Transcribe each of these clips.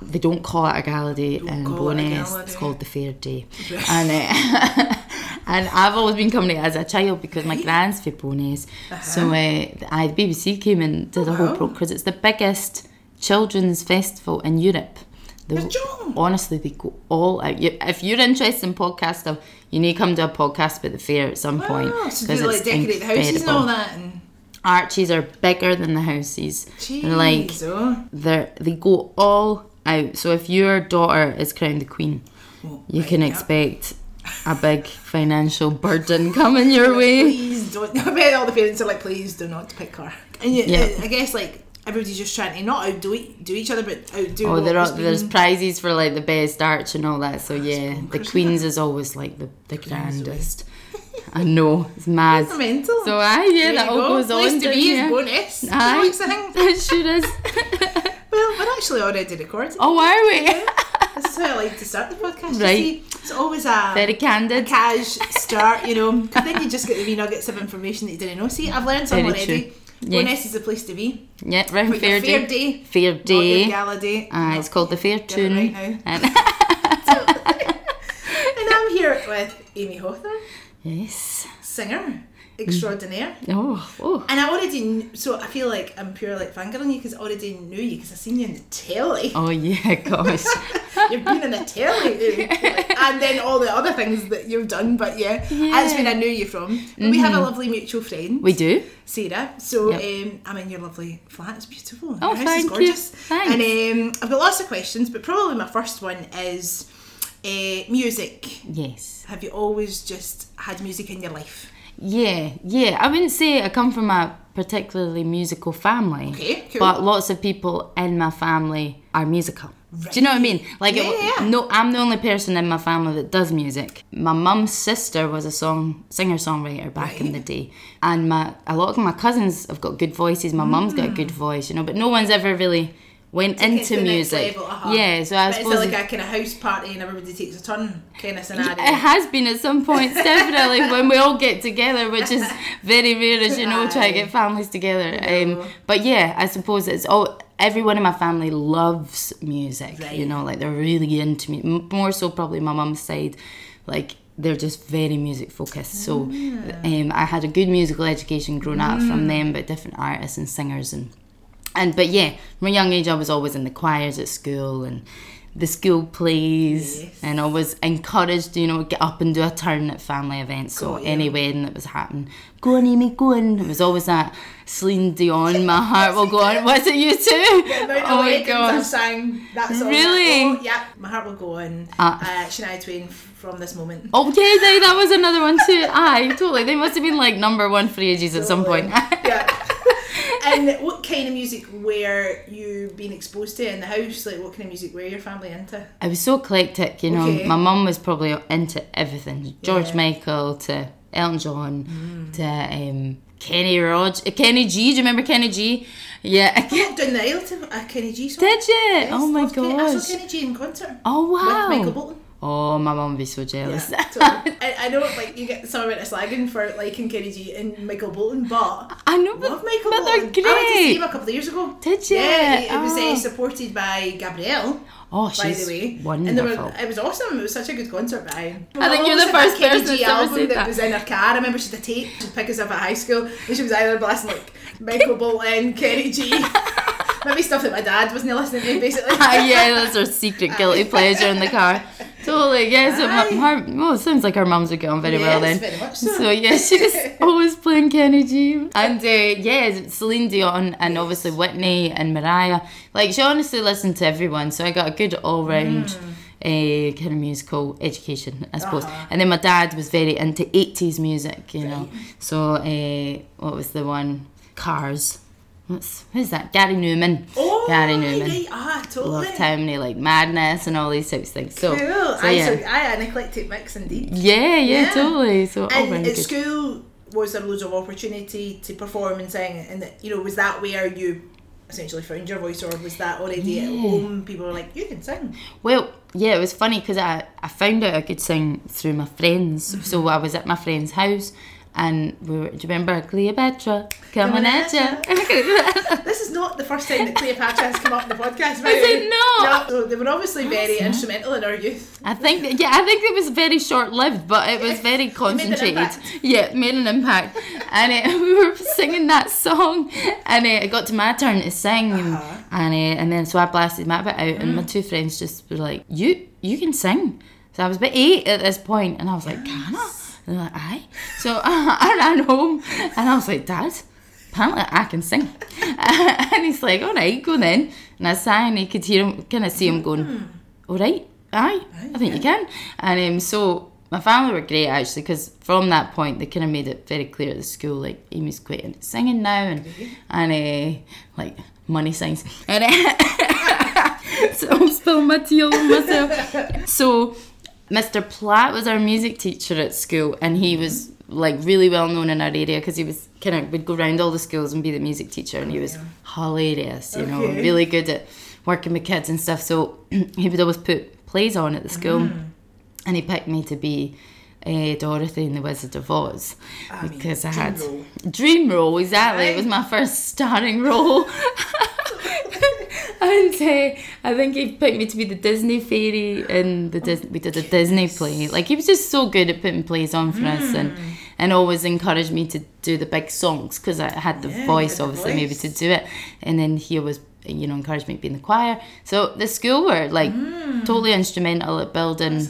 they don't call it a gala day in it Bo'ness. gala It's called the fair day. and uh, and I've always been coming to it as a child because my grand's from Bo'ness. So uh, I, the BBC came and did a whole wow. pro because it's the biggest children's festival in Europe. The- Good job. honestly, they go all out. If you're interested in podcast stuff, you need to come to a podcast about the fair at some point because so do like decorate the houses and all that. And Archies are bigger than the houses. They're like Jeez, oh. they they go all out. So if your daughter is crowned the queen, Well, you right, can yeah. expect a big financial burden coming your way. Please don't. I bet all the parents are like, please do not pick her. And you, Yeah. I guess like everybody's just trying to not outdo do each other, but outdo. Oh, there are, there's prizes for like the best arch and all that. So yeah, the queens is always like the, the grandest. I know it's mad. It's mental. So I yeah, There that all go. goes Place on. to be is Bo'ness. Aye. Likes the thing. It sure is. Well, we're actually already recording. oh, are we? This is how I like to start the podcast. Right. You see, it's always a Very candid. cash start, you know, because then you just get the wee nuggets of information that you didn't know. See, I've learned some already. true. Yeah. Bo'ness is the place to be. Yeah, But fair fair day. day, Fair not day. gala day. Ah, Aye, it's called the Fair Tune. right now. And And I'm here with Amy Hawthorn, yes. singer extraordinaire. Oh, oh. And I already kn- so I feel like I'm pure like fangirling you because I already knew you because I seen you in the telly. Oh yeah, gosh. You've been in the telly, and then all the other things that you've done. But yeah, that's when I knew you from. But We have a lovely mutual friend, Mm-hmm. we do. Sarah. So Yep. um, I'm in your lovely flat. It's beautiful. Oh, thank is you. gorgeous. Thanks. And um, I've got lots of questions, but probably my first one is uh, music. Yes. Have you always just had music in your life? Yeah, yeah. I wouldn't say I come from a particularly musical family. Okay, cool. But lots of people in my family are musical. Do you know what I mean? Like, Yeah, it, yeah. no, I'm the only person in my family that does music. My mum's sister was a song singer songwriter back in the day, and my a lot of my cousins have got good voices. My mum's got a mm. good voice, you know, but no one's ever really went into to the next music. level, uh-huh. Yeah, so I But suppose is it like a kind of house party and everybody takes a turn kind of scenario? It has been at some points, definitely, when we all get together, which is very rare, as you know, try to get families together. Um, but yeah, I suppose it's all. Everyone in my family loves music, you know, like they're really into me. More so, probably my mum's side, like they're just very music focused. So um, I had a good musical education growing up from them, but different artists and singers and and but yeah, from a young age I was always in the choirs at school and the school plays Yes. and I was encouraged you know, get up and do a turn at family events. So any wedding that was happening, go on Amy, go on. It was always that Celine Dion, my heart will go on. Was it you too? Of oh my I've gosh. sang that song. Really? Oh, yeah, my heart will go on. Ah. Uh, Shania Twain from this moment. Okay, then that was another one too. Aye, totally. They must have been like number one for ages at some point. and what kind of music were you being exposed to in the house? Like, what kind of music were your family into? I was so eclectic, you know. Okay. My mum was probably into everything, George Yeah. Mm. Michael to Elton John to um, Kenny Rogers, uh, Kenny G. Do you remember Kenny G? Yeah. I walked down the aisle to a Kenny G song. Did you? Yes, oh my Kenny- I saw Kenny G in concert Oh wow. with Michael Bolton. Oh, my mum would be so jealous. Yeah, totally. I, I know, like you get some amount of slagging for liking Kenny G and Michael Bolton, but I know, but, love Michael but Bolton. they're great. I went to see him a couple of years ago. Did you? Yeah, it, it was uh, Oh. supported by Gabrielle. oh, by she's the way. wonderful. And there were, it was awesome. It was such a good concert. But I, I think you're the always had that first Kenny person G album that, that. was in her car. I remember she had a tape. She'd pick us up at high school. And she was either blasting like Michael Bolton, Kenny G. Maybe stuff that my dad wasn't listening to, basically. Ah, yeah, that's her secret guilty pleasure in the car. Totally, yeah. So my, her, well, it sounds like her mums would get on very well then. very so. So yeah, she was always playing Kenny G. And uh, yeah, Celine Dion and obviously Whitney and Mariah. Like she honestly listened to everyone, so I got a good all round uh, kind of musical education, I suppose. Uh-huh. And then my dad was very into 80s music, you know. So uh, what was the one? Cars. What's who's that? Gary Numan. Oh, Gary Numan. Right. Ah, totally. Loved and he like madness and all these types of things. So, Cool. so I, yeah. so, I an eclectic mix indeed. yeah, yeah, Yeah. totally. So And at good. school, was there loads of opportunity to perform and sing? And that, you know, was that where you essentially found your voice, or was that already at home? People were like, "You can sing." Well, yeah, it was funny because I, I found out I could sing through my friends. Mm-hmm. So I was at my friend's house and we were, do you remember Cleopatra coming, at you? This is not the first time that Cleopatra has come up in the podcast. by Is it not? No, so they were obviously very instrumental in our youth. I think, that, yeah, I think it was very short lived, but it was very concentrated. Yeah, it made an impact. and uh, we were singing that song, and uh, it got to my turn to sing, and Uh-huh. Mm. and, uh, and then so I blasted my bit out, and my two friends just were like, "You, you can sing." So I was about eight at this point, and I was like, "Can I?" And they're like, "Aye." So I ran home, and I was like, "Dad." Apparently I can sing, and he's like, "All right, go then." And I sang, and he could hear him, kind of see him going, Mm. "All right, aye, I think you can." And um, so my family were great actually, because from that point they kind of made it very clear at the school, like Amy's quite into singing now, and and uh, like money signs, and uh, so I'm spilling my tea all over myself. So Mr. Platt was our music teacher at school, and he was like really well known in our area because he was kind of would go around all the schools and be the music teacher, and he was hilarious, you know, really good at working with kids and stuff. So he would always put plays on at the school, Mm. and he picked me to be. Uh, Dorothy and the Wizard of Oz I mean, because I dream had role. dream role exactly. It was my first starring role, and uh, I think he picked me to be the Disney fairy in the Dis- we did a Disney play. Like he was just so good at putting plays on for us, and Hmm. and always encouraged me to do the big songs because I had the Yeah, voice, had the obviously, maybe to do it. And then he always you know encouraged me to be in the choir. So the school were like hmm. totally instrumental at building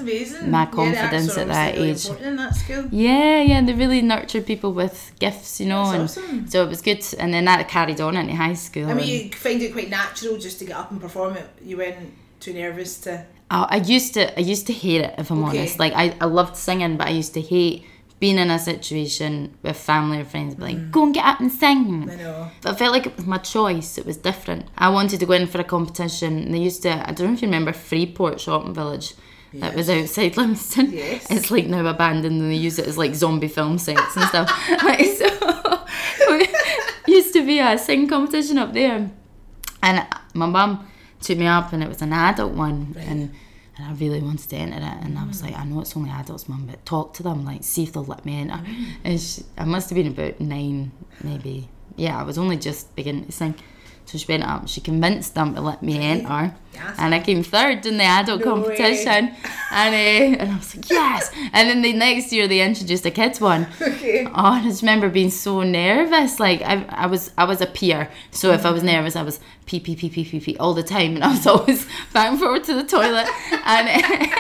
my confidence are at that age. that. Yeah, yeah, and they really nurtured people with gifts, you know, That's and awesome. so it was good. And then that carried on into high school. I mean, you find it quite natural just to get up and perform it. You weren't too nervous to. I, I used to, I used to hate it if I'm Okay. honest. Like I, I loved singing, but I used to hate being in a situation with family or friends, be like, go and get up and sing. Mm. I know. I felt like it was my choice. It was different. I wanted to go in for a competition. And they used to. I don't know if you remember Freeport Shopping Village. That was outside Livingston. Yes. It's like now abandoned and they use it as like zombie film sets and stuff. like, so used to be a singing competition up there. And my mum took me up and it was an adult one and and I really wanted to enter it and I was mm. like, I know it's only adults, mum, but talk to them, like see if they'll let me enter. And she, I must have been about nine, maybe. Yeah, I was only just beginning to sing. So she went up, she convinced them to let me enter. Yes. And I came third in the adult No competition. And, uh, and I was like, yes. And then the next year they introduced a kids one. Okay. Oh, I just remember being so nervous. Like I, I was, I was a peer. So if I was nervous, I was pee, pee, pee, pee, pee, pee all the time, and I was always back and forward to the toilet. And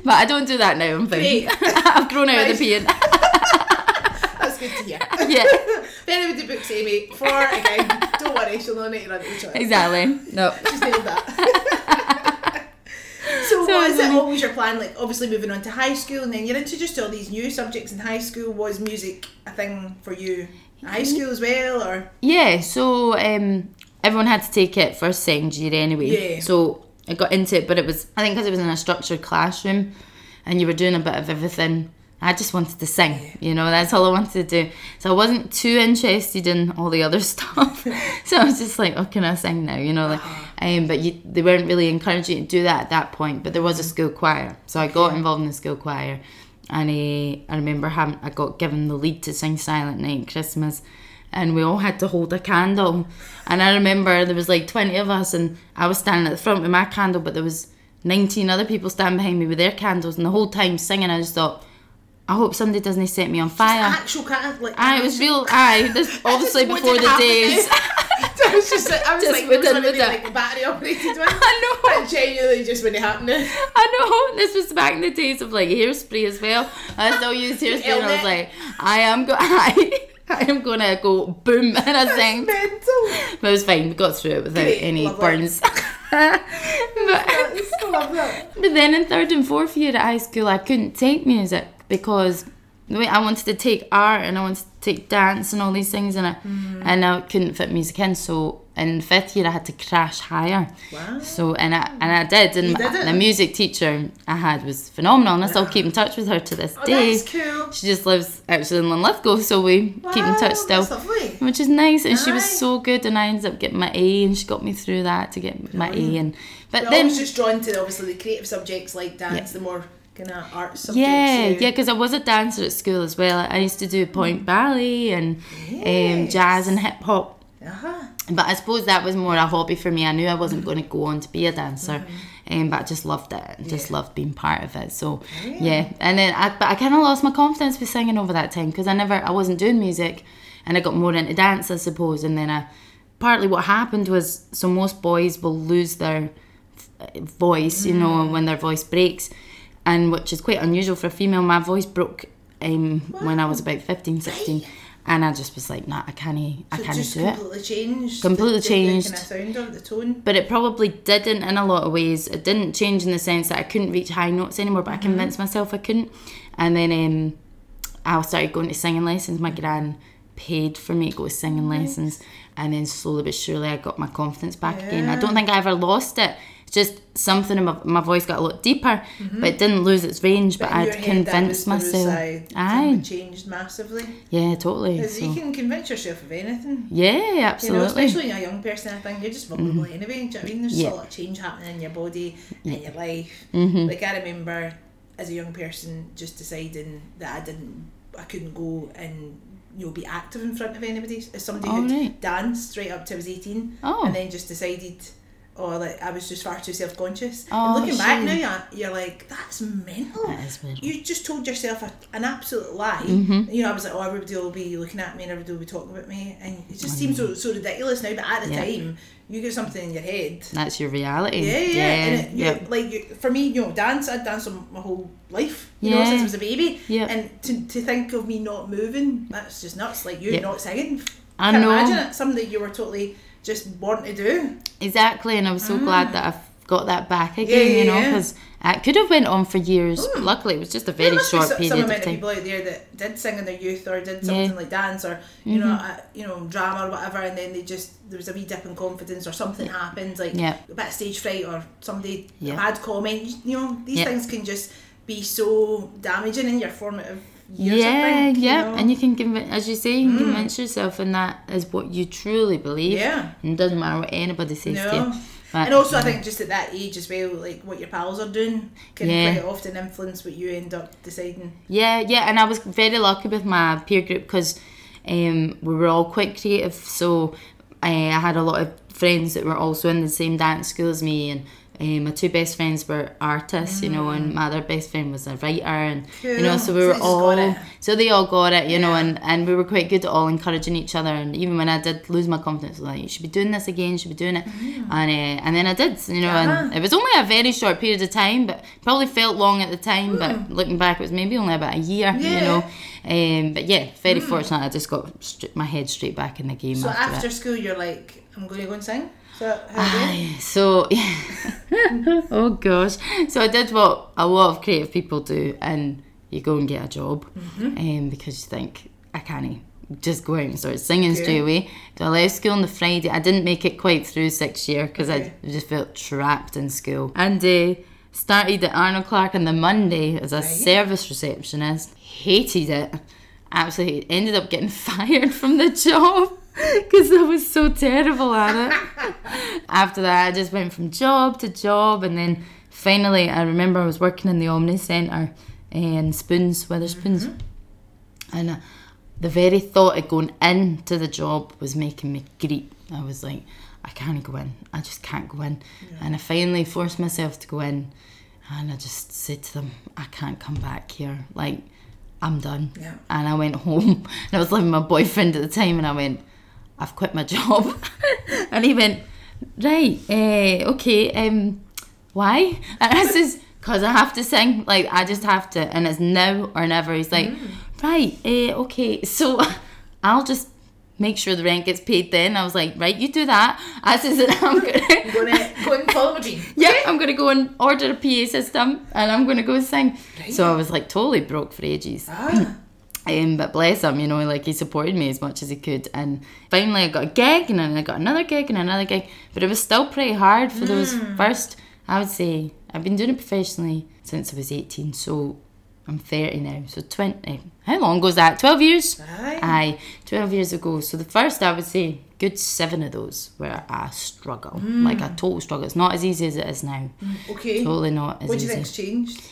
but I don't do that now. I'm fine. I've grown out of the peeing. Good to hear. yeah, if anybody books Amy for again, don't worry, she'll not need to run to the toilet. exactly. No. She's nailed that. so, So was it always your plan? Like, obviously moving on to high school, and then you're introduced to all these new subjects in high school. Was music a thing for you in high school as well, or Yeah, so um, everyone had to take it first, second year anyway. Yeah. So I got into it, but it was I think because it was in a structured classroom, and you were doing a bit of everything. I just wanted to sing, you know. That's all I wanted to do. So I wasn't too interested in all the other stuff. so I was just like, "Oh, can I sing now?" You know, like. Um, but you, they weren't really encouraging you to do that at that point. But there was a school choir, so I got involved in the school choir, and uh, I remember having I got given the lead to sing Silent Night Christmas, and we all had to hold a candle. And I remember there was like twenty of us, and I was standing at the front with my candle, but there was nineteen other people standing behind me with their candles, and the whole time singing, I just thought, I hope somebody doesn't set me on fire. actual kind of like? Aye, it was real. Aye, this obviously before the days. I was just, I was Just like, there was within of the the, day. like battery operated one. I know. And genuinely just when it happened. I know this was back in the days of like hairspray as well. I still used hairspray, and I was like, I am going. I, I am gonna go boom, and I sang. Mental. But it was fine. We got through it without Great, any love it. burns. but, love that. but then in third and fourth year at high school, I couldn't take music because the way I wanted to take art and I wanted to take dance and all these things and I Mm. and I couldn't fit music in. So in fifth year I had to crash higher. Wow. So and I and I did and did the music teacher I had was phenomenal and I still keep in touch with her to this Oh, day. that's cool. She just lives actually in Linlithgow, so we keep in touch still. Which is nice, and she was so good, and I ended up getting my A, and she got me through that to get my A, and but But then I was just drawn to obviously the creative subjects like dance, the more kind of art subjects. Yeah, you- yeah, because I was a dancer at school as well. I used to do point ballet and um, jazz and hip hop. Uh-huh. But I suppose that was more a hobby for me. I knew I wasn't going to go on to be a dancer, um, but I just loved it. and Just Yeah. loved being part of it. So yeah, and then I, but I kind of lost my confidence with singing over that time because I never, I wasn't doing music, and I got more into dance, I suppose. And then I, partly what happened was, so most boys will lose their uh, voice, you know, when their voice breaks, and which is quite unusual for a female. My voice broke um, when I was about 15, 16. And I just was like, nah, I can't, I So can't do it. completely changed. Completely the, changed. The, kind of sound the tone. but it probably didn't in a lot of ways. It didn't change in the sense that I couldn't reach high notes anymore, but I convinced myself I couldn't. And then um, I started going to singing lessons. My gran paid for me to go to singing lessons, and then slowly but surely I got my confidence back again. I don't think I ever lost it. Just something in my, my voice got a lot deeper, but it didn't lose its range. But, your I'd convinced myself. Aye, changed massively. yeah, totally. Because So, you can convince yourself of anything. yeah, You know, absolutely. Mm-hmm. especially a young person, I think you're just vulnerable anyway. Do you know what I mean? There's Yeah. a lot of change happening in your body, in your life. Mm-hmm. Like I remember as a young person just deciding that I didn't, I couldn't go and you know be active in front of anybody. As somebody Oh, who right. danced straight up to I was eighteen, Oh. and then just decided. Oh, like I was just far too self conscious. Oh, and looking back now, you're, you're like, that's mental. That is mental. You just told yourself a, an absolute lie. Mm-hmm. You know, I was like, oh, everybody will be looking at me and everybody will be talking about me. And it just seems so, so ridiculous now, but at the Yeah. time, you get something in your head. That's your reality. Yeah, yeah. And it, you, yeah. like, you, for me, you know, dance, I'd danced my whole life, you know, since I was a baby. Yeah. And to, to think of me not moving, that's just nuts. Like, you Yeah. not singing. I Can't know. imagine it. Something that you were totally just want to do. Exactly, and I was so glad that I've got that back again, Ah. Yeah, you know, yeah. because it could have went on for years. Luckily, it was just a very short be so- period some of amount of time. people out there that did sing in their youth or did Yeah. Mm-hmm. something like dance or you know uh, you know drama or whatever and then they just there was a wee dip in confidence or something happened like Yeah. a bit of stage fright or somebody Yeah. a bad comment you know these Yeah. things can just be so damaging in your formative years yeah, think, you yeah, know? and you can convince, as you say, you can convince yourself, and that is what you truly believe. Yeah. and it doesn't matter what anybody says to you. But, and also, I think just at that age as well, like what your pals are doing can Yeah. quite often influence what you end up deciding. Yeah, yeah, and I was very lucky with my peer group because um, we were all quite creative. So I, I had a lot of friends that were also in the same dance school as me, and um, my two best friends were artists, you know, and my other best friend was a writer, and you know, so we So were all so they all got it, you know, and, and we were quite good at all encouraging each other. And even when I did lose my confidence, I was like, you should be doing this again, you should be doing it. And uh, and then I did, you know, and Mm. Uh-huh. it was only a very short period of time, but probably felt long at the time. But looking back, it was maybe only about a year, you Hmm. Yeah. Hmm. know. Um, but yeah, very fortunate. I just got stri- my head straight back in the game So after, after school, you're like, I'm going to go and sing. So how do you? Aye, so oh gosh, so I did what a lot of creative people do, and you go and get a job, Mm-hmm. um, because you think I can't just go out and start singing Okay. straight away. So I left school on the Friday. I didn't make it quite through sixth year because Okay. I just felt trapped in school, and uh, started at Arnold Clark on the Monday as a Right. service receptionist. Hated it. Absolutely ended up getting fired from the job because I was so terrible at it. After that, I just went from job to job, and then finally, I remember I was working in the Omni Centre in Spoons, Wetherspoons, and uh, the very thought of going into the job was making me greet. I was like, I can't go in. I just can't go in. And I finally forced myself to go in, and I just said to them, I can't come back here. Like, I'm done. Yeah. And I went home, and I was living with my boyfriend at the time, and I went, I've quit my job. and he went, right, uh, okay, um, why? And I says, because I have to sing. Like, I just have to. And it's now or never. He's like, right, uh, okay, so I'll just make sure the rent gets paid then. I was like, right, you do that. I says, I'm going to... go and follow my dream. Yeah, I'm gonna go and order a PA system and I'm gonna go sing. So I was like totally broke for ages. Ah, Um, but bless him, you know, like he supported me as much as he could. And finally, I got a gig, and then I got another gig, and another gig. But it was still pretty hard for those hmm. first. I would say I've been doing it professionally since I was 18, so I'm 30 now. So 20. How long goes that? 12 years? Aye. Aye, 12 years ago. So the first, I would say, good seven of those were a struggle, hmm. like a total struggle. It's not as easy as it is now. Mm, okay. Totally not as what do you easy think's changed?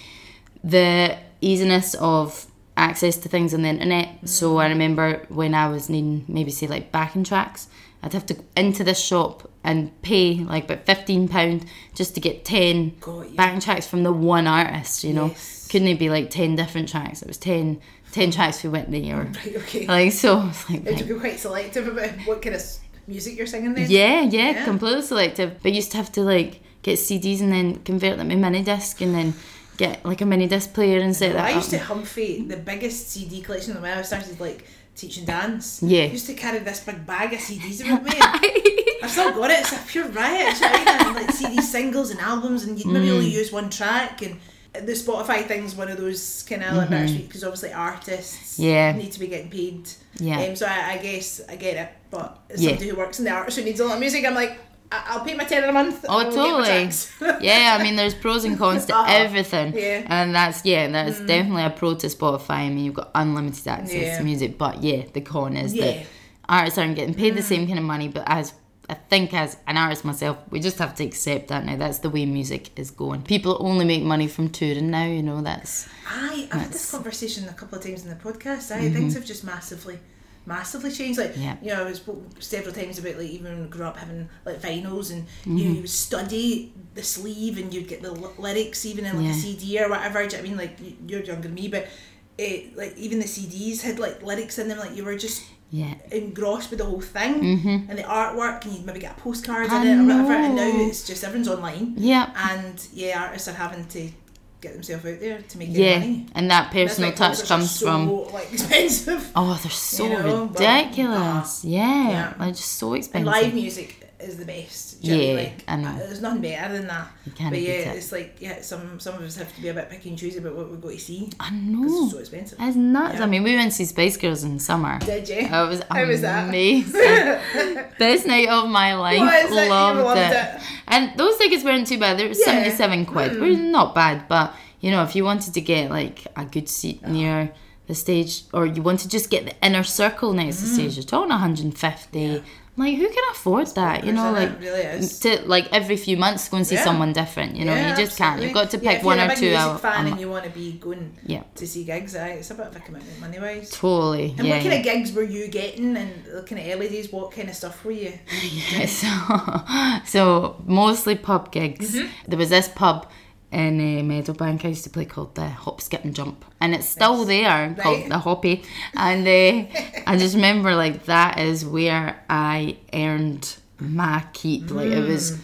the easiness of access to things on the internet. So I mm. remember when I was needing maybe say like backing tracks, I'd have to go into this shop and pay like about fifteen pound just to get ten backing tracks from the one artist. You know, Yes. couldn't it be like ten different tracks? It was 10, 10 tracks for Whitney or Right, okay. like so. It's like have to be quite selective about what kind of music you're singing then. yeah, yeah, Yeah. completely selective. But you used to have to like get CDs and then convert them to mini disc and then get like a mini disc player and set that I used up. to Humphrey, the biggest CD collection when I started like teaching dance. Yeah. I used to carry this big bag of CDs around me. I've still got it. It's a pure riot. It's right and like CD singles and albums, and you'd maybe Mm. only use one track. And the Spotify thing's one of those kind of bittersweet because obviously artists Mm-hmm. Yeah. need to be getting paid. Yeah. Um, so I, I guess I get it, but as Yeah. somebody who works in the arts who needs a lot of music, I'm like, I- I'll pay my ten a month. Oh, totally. yeah, I mean, there's pros and cons to Uh-huh. everything. Yeah. And that's, yeah, that's mm. definitely a pro to Spotify. I mean, you've got unlimited access Yeah. to music, but yeah, the con is Yeah. that artists aren't getting paid the mm. same kind of money, but as I think as an artist myself, we just have to accept that now. That's the way music is going. People only make money from touring now, you know, that's. I, I've had this conversation a couple of times in the podcast. I things mm-hmm. have just massively, massively changed. Like, Mm-hmm. Yeah. you know, I spoke several times about like even grew up having like vinyls and you, Mm-hmm. you would study the sleeve and you'd get the l- lyrics even in like Yeah. a CD or whatever. Do you know I mean? Like you- you're younger than me, but it, like even the CDs had like lyrics in them. Like you were just Yeah. engrossed with the whole thing and the artwork, and you'd maybe get a postcard I in it or whatever. And now it's just everyone's online. Yeah. And yeah, artists are having to get themselves out there to make Yeah. money. And that personal touch comes so, from. like expensive. Oh, they're so You know, but- ridiculous. yeah. Yeah. They're just so And expensive. live music is the best. Do you know what I mean? Yeah, like, I know. uh, There's nothing better than that. You can't but yeah, it. it's like yeah, some some of us have to be a bit picky and choosy about what we go to see I know. it's so expensive. It's nuts. Yeah. I mean, we went to see Spice Girls in summer. Did you? It was How was amazing. Best night of my life. What is it? You Loved, loved it. it. And those tickets weren't too bad. They were Yeah. Hmm. 77 quid. We're not bad, but you know, if you wanted to get like a good seat Uh-huh. near the stage or you want to just get the inner circle next to the stage, you're talking 150. I'm like, who can afford that? You know, like It really is. to like every few months go and see Yeah. someone different. You know, Yeah, you just can't. You've got to pick yeah, one or you're a big two music out. fan and you want to be going Yeah. to see gigs, aye, it's a bit of a commitment money wise. Totally. And what kind of gigs were you getting and the kind of early days? What kind of stuff were you? Yeah, so, so mostly pub gigs. Mm-hmm. There was this pub in uh, Meadowbank I used to play called the Hop, Skip and Jump, and it's still there called the Hoppy. And uh, I just remember like that is where I earned my keep. Like it Mm. was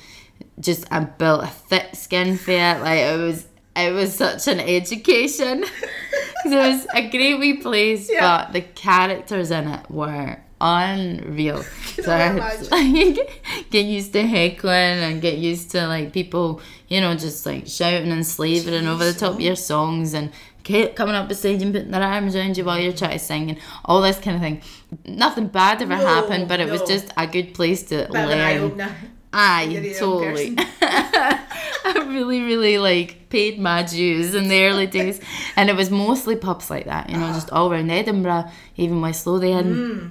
just I built a thick skin for it. Like it was. It was such an education. 'Cause it was a great wee place, Yeah. but the characters in it were unreal. so I had like, get used to heckling and get used to like people, you know, just like shouting and slavering over the top of your songs and coming up beside you and putting their arms around you while you're trying to sing and all this kind of thing. Nothing bad ever No, happened, but it was just a good place to of learn. opener. Aye, You're your own totally. I really, really like paid my dues in the early days, and it was mostly pubs like that, you know, just all around Edinburgh, even West Lothian. Hmm.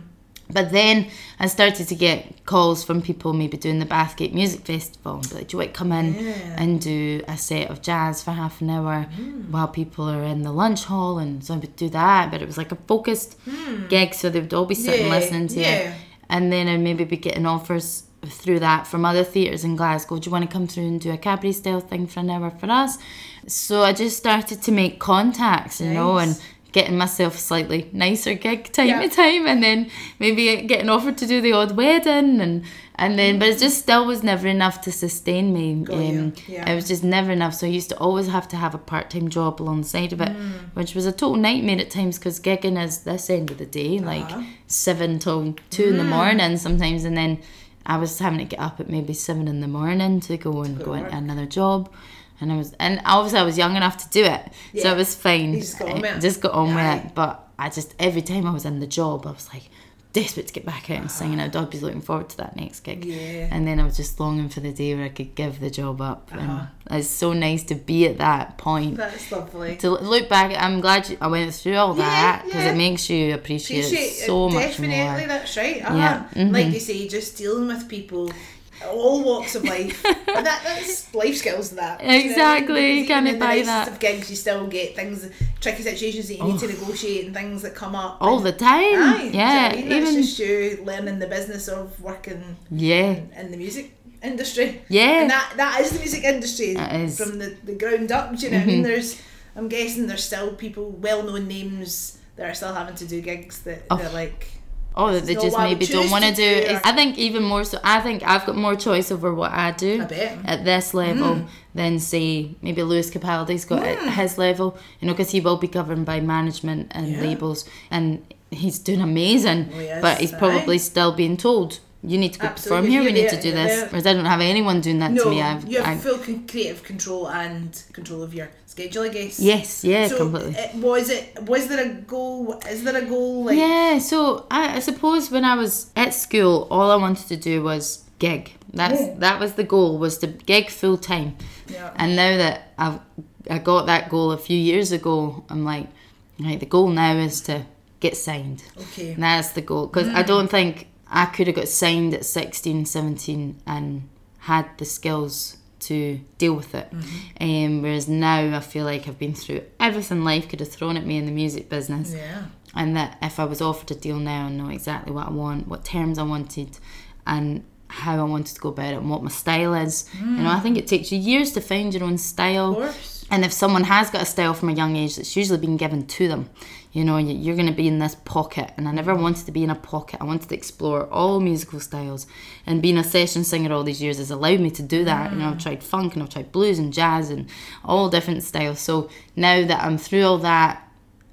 But then I started to get calls from people maybe doing the Bathgate Music Festival like, do you want to come in Yeah. and do a set of jazz for half an hour hmm. while people are in the lunch hall? And so I would do that, but it was like a focused hmm. gig, so they would all be sitting Yeah, listening to yeah. it. And then I'd maybe be getting offers through that from other theatres in Glasgow. Do you want to come through and do a cabaret style thing for an hour for us? So I just started to make contacts, you know, and getting myself slightly nicer gig time Yeah. to time and then maybe getting offered to do the odd wedding and and then but it just still was never enough to sustain me Got um, Yeah. it was just never enough so I used to always have to have a part-time job alongside of it Mm. which was a total nightmare at times because gigging is this end of the day like Uh-huh. 7 till 2 in the morning sometimes and then I was having to get up at maybe 7 in the morning to go and Go go to into another job and I was and obviously I was young enough to do it so it was fine You just got on with it. just got on Aye. with it but I just every time I was in the job, I was like desperate to get back out and sing, and I'd always looking forward to that next gig. Yeah. And then I was just longing for the day where I could give the job up, and it's so nice to be at that point. That's lovely. To look back, I'm glad you, I went through all that because yeah. it makes you appreciate, Appreciate it so much definitely, more. that's right. Yeah, Uh-huh. Like you say, just dealing with people, all walks of life. and that, that's life skills. That Do you know what I mean? Exactly, Because you can't the buy that. Of gigs, you still get things, tricky situations that you need to negotiate, and things that come up. all and- the time. Aye, yeah, you know I mean? even It's just you learning the business of working yeah, in the music industry. Yeah. And that that is the music industry It is. Mm-hmm. from the, the ground up. Do you know what I mean? There's I'm guessing there's still people, well known names that are still having to do gigs that Oh. they're like Oh, that they just what I would maybe don't want to do. do, or- I think even more so. I think I've got more choice over what I do I. Mm. at this level than say maybe Lewis Capaldi's got at his level. You know, because he will be governed by management and Yeah. labels, and he's doing amazing. Oh, yes, but he's probably still being told. You need to go perform here. We need to do this. Whereas I don't have anyone doing that No, to me. I've, you have I, full creative control and control of your schedule, I guess. yes, yeah, so completely. It, was it? Was there a goal? Is there a goal? Like yeah, so I, I suppose when I was at school, all I wanted to do was gig. That's Yeah. that was the goal was to gig full time. Yeah. And now that I've I got that goal a few years ago, I'm like, right, the goal now is to get signed. Okay. And that's the goal because Mm. I don't think I could have got signed at 16, 17 and had the skills to deal with it. Mm-hmm. Um, whereas now I feel like I've been through everything life could have thrown at me in the music business Yeah. and that if I was offered a deal now and know exactly what I want, what terms I wanted, and how I wanted to go about it, and what my style is, you know, I think it takes you years to find your own style. Of course. And if someone has got a style from a young age, that's usually been given to them. You know, you- you're going to be in this pocket, and I never wanted to be in a pocket. I wanted to explore all musical styles, and being a session singer all these years has allowed me to do that. You know, I've mm. tried funk and I've tried blues and jazz and all different styles. So now that I'm through all that,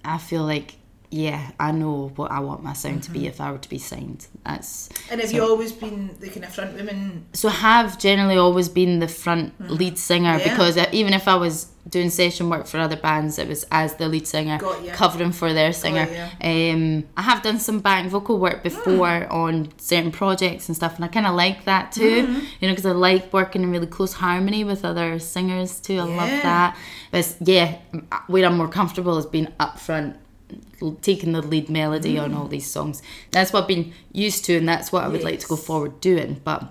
I feel like yeah, I know what I want my sound to be if I were to be signed. That's And have so- you always been the kind of front woman? so I have generally always been the front lead singer Mm-hmm. Yeah. because even if I was doing session work for other bands, it was as the lead singer covering for their singer. Um, I have done some back vocal work before Mm. on certain projects and stuff, and I kind of like that too. Mm-hmm. You know, because I like working in really close harmony with other singers too. I love that. But yeah, where I'm more comfortable is being up front taking the lead melody on Mm. all these songs. That's what I've been used to, and that's what I would like to go forward doing. But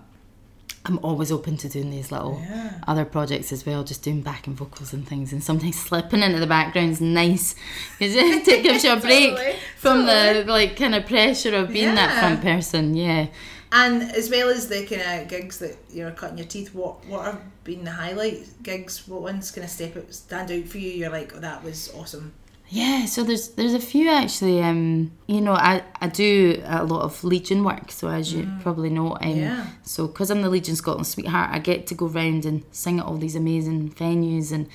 I'm always open to doing these little Yeah. other projects as well, just doing backing vocals and things, and sometimes slipping into the background is nice because it gives you a break Totally, from totally. the like kind of pressure of being that front person. Yeah. And as well as the kind of gigs that you're cutting your teeth, what what have been the highlight gigs? What ones kind of step out, stand out for you? You're like, oh, that was awesome. Yeah, so there's there's a few actually. Um, you know, I, I do a lot of Legion work, so as you probably know, um, Yeah. so because I'm the Legion Scotland sweetheart, I get to go round and sing at all these amazing venues, and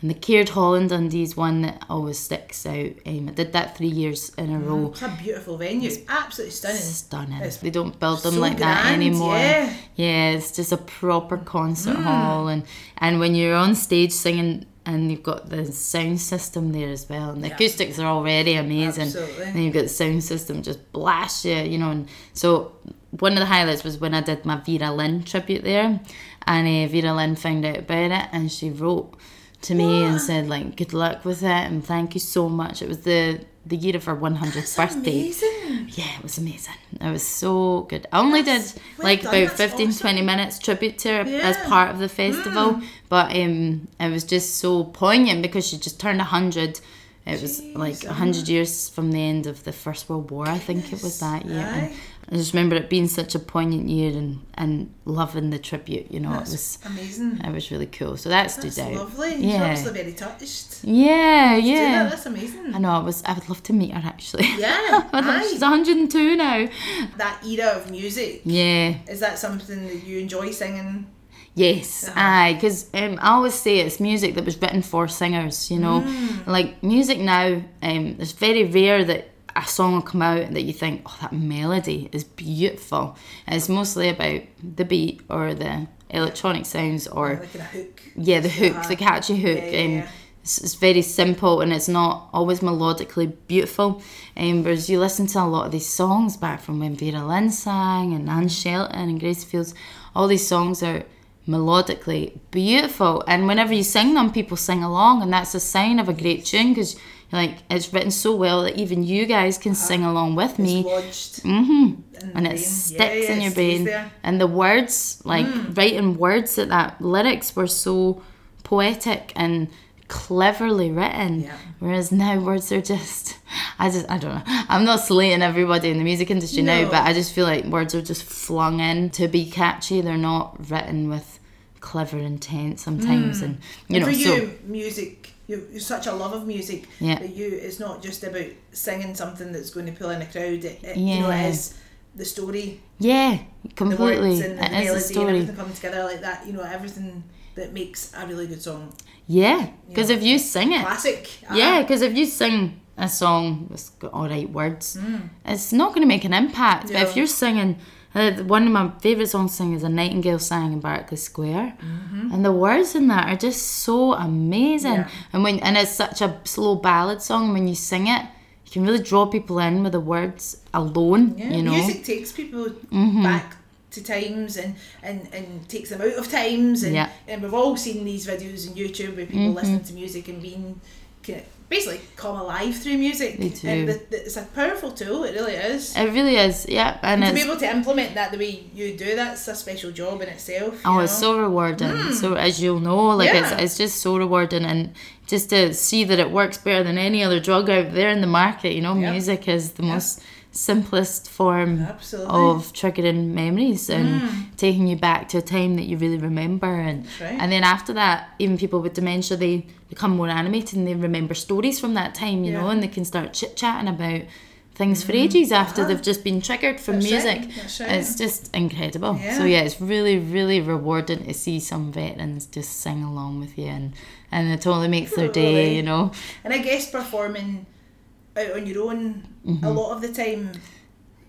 and the Caird Hall in Dundee is one that always sticks out. Um, I did that three years in a row. It's a beautiful venue. It's absolutely stunning. Stunning. It's they don't build them so like that anymore. yeah. Yeah, it's just a proper concert Mm. hall, and and when you're on stage singing. And you've got the sound system there as well, and the Yeah. acoustics are already amazing. Absolutely. And you've got the sound system just blast you, you know. And so one of the highlights was when I did my Vera Lynn tribute there, and uh, Vera Lynn found out about it, and she wrote to me and said like, "Good luck with it, and thank you so much." It was the the year of her 100th birthday. Amazing. Yeah, it was amazing. It was so good. I only That's- did well like done, about that's 15, awesome. 20 minutes tribute to her as Yeah. Mm. part of the festival. But um, it was just so poignant because she just turned 100. It was like Jeez, 100 years from the end of the First World War, I think it was that year. And Aye. I just remember it being such a poignant year and, and loving the tribute, you know, it was amazing. it was really cool. So that stood That's out. lovely. You're Yeah. obviously very touched. Yeah, Do that, yeah. That's amazing. I know, I was I would love to meet her actually. Yeah. aye. She's 102 now. That era of music. Yeah. Is that something that you enjoy singing? Yes, Uh-huh. aye, because um, I always say it's music that was written for singers, you know. Mm. Like music now, um, it's very rare that a song will come out that you think, oh, that melody is beautiful. And it's mostly about the beat or the electronic sounds or, Like a hook. yeah, the hook, Uh-huh. the catchy hook. Yeah, yeah, um, it's, it's very simple and it's not always melodically beautiful. Um, whereas you listen to a lot of these songs back from when Vera Lynn sang and Anne Shelton and Gracie Fields, all these songs are melodically beautiful. And whenever you sing them, people sing along, and that's a sign of a great tune because like it's written so well that even you guys can ah, sing along with me. Mm-hmm. And it brain. sticks Yeah, in your brain. And the words, like mm. writing words that that lyrics were so poetic and cleverly written. Yeah. Whereas now words are just I just I don't know. I'm not slating everybody in the music industry now, No. but I just feel like words are just flung in to be catchy. They're not written with clever intent sometimes mm. and you And know for so you, music, you're, you're such a love of music Yeah. that you, it's not just about singing something that's going to pull in a crowd. It, it, You know, Yeah. it is the story, yeah, the completely. words and the it is a story. everything come together like that. You know, everything that makes a really good song. Yeah, because if you sing it, Classic. Ah, Yeah, because if you sing a song that's got all right words, Mm. it's not going to make an impact. But if you're singing, uh, one of my favourite songs to sing is A Nightingale Sang in Berkeley Square. And the words in that are just so amazing. Mm-hmm. Yeah. And when and it's such a slow ballad song, when you sing it, you can really draw people in with the words alone, Yeah, you know? Mm-hmm. music takes people back to times and, and, and takes them out of times and, Yeah. Mm-hmm. and we've all seen these videos on YouTube where people listening to music and being basically come alive through music. They do. And the, the, it's a powerful tool, it really is. It really is, yeah. And to be able to implement that the way you do, that's a special job in itself. Oh, it's so rewarding. Hmm. So as you'll know, like Yeah. it's, it's just so rewarding, and just to see that it works better than any other drug out there in the market. You know, Yeah. music is the most simplest form Absolutely. of triggering memories and taking you back to a time that you really remember. And right. and then after that, even people with dementia, they become more animated and they remember stories from that time. You know, and they can start chit chatting about. Things for ages after Ah. they've just been triggered from That's music. that's right. It's just incredible. So Yeah. yeah, it's really, really rewarding to see some veterans just sing along with you, and and it totally makes their day. You know. And I guess performing out on your own Mm-hmm. a lot of the time,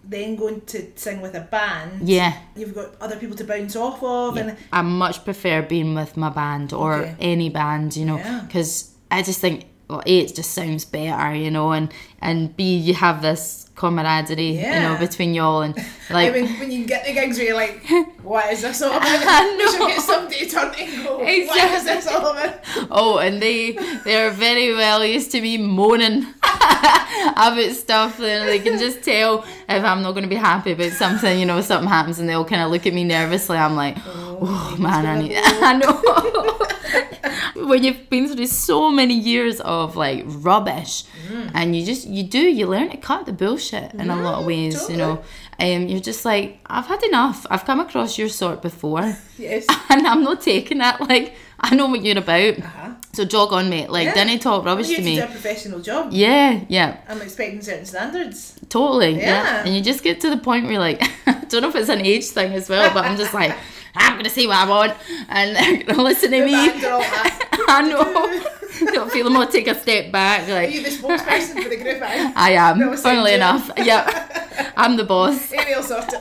then going to sing with a band. Yeah. You've got other people to bounce off of, and I much prefer being with my band or Okay. any band, you know, Yeah. because I just think well, a it just sounds better, you know, and and b you have this camaraderie, you know, between y'all and I like. mean, when you get the gigs where you're like, what is this all about? I You should get somebody to turn and go, what Exactly. is this all about? Oh, and they they're very well used to me moaning about stuff. And they can just tell if I'm not going to be happy about something. You know, something happens, and they'll kind of look at me nervously. I'm like, oh, man, I need. I know. when you've been through so many years of like rubbish, Mm. and you just you do you learn to cut the bullshit in a lot of ways. You know, um, you're just like I've had enough. I've come across your sort before Yes. and I'm not taking it. Like I know what you're about. Uh-huh. So jog on, mate. Like Yeah. didn't talk Well, rubbish you to me. do a professional job. Yeah, yeah, I'm expecting certain standards. totally. Yeah. Yeah. And you just get to the point where you're like, I don't know if it's an age thing as well, but I'm just like, I'm gonna say what I want, and they're gonna listen to me. are all. I know. don't feel I'm gonna take a step back. Are Like you the spokesperson for the group? eh? I am. Funnily enough, yeah, I'm the boss. Amy will sort it.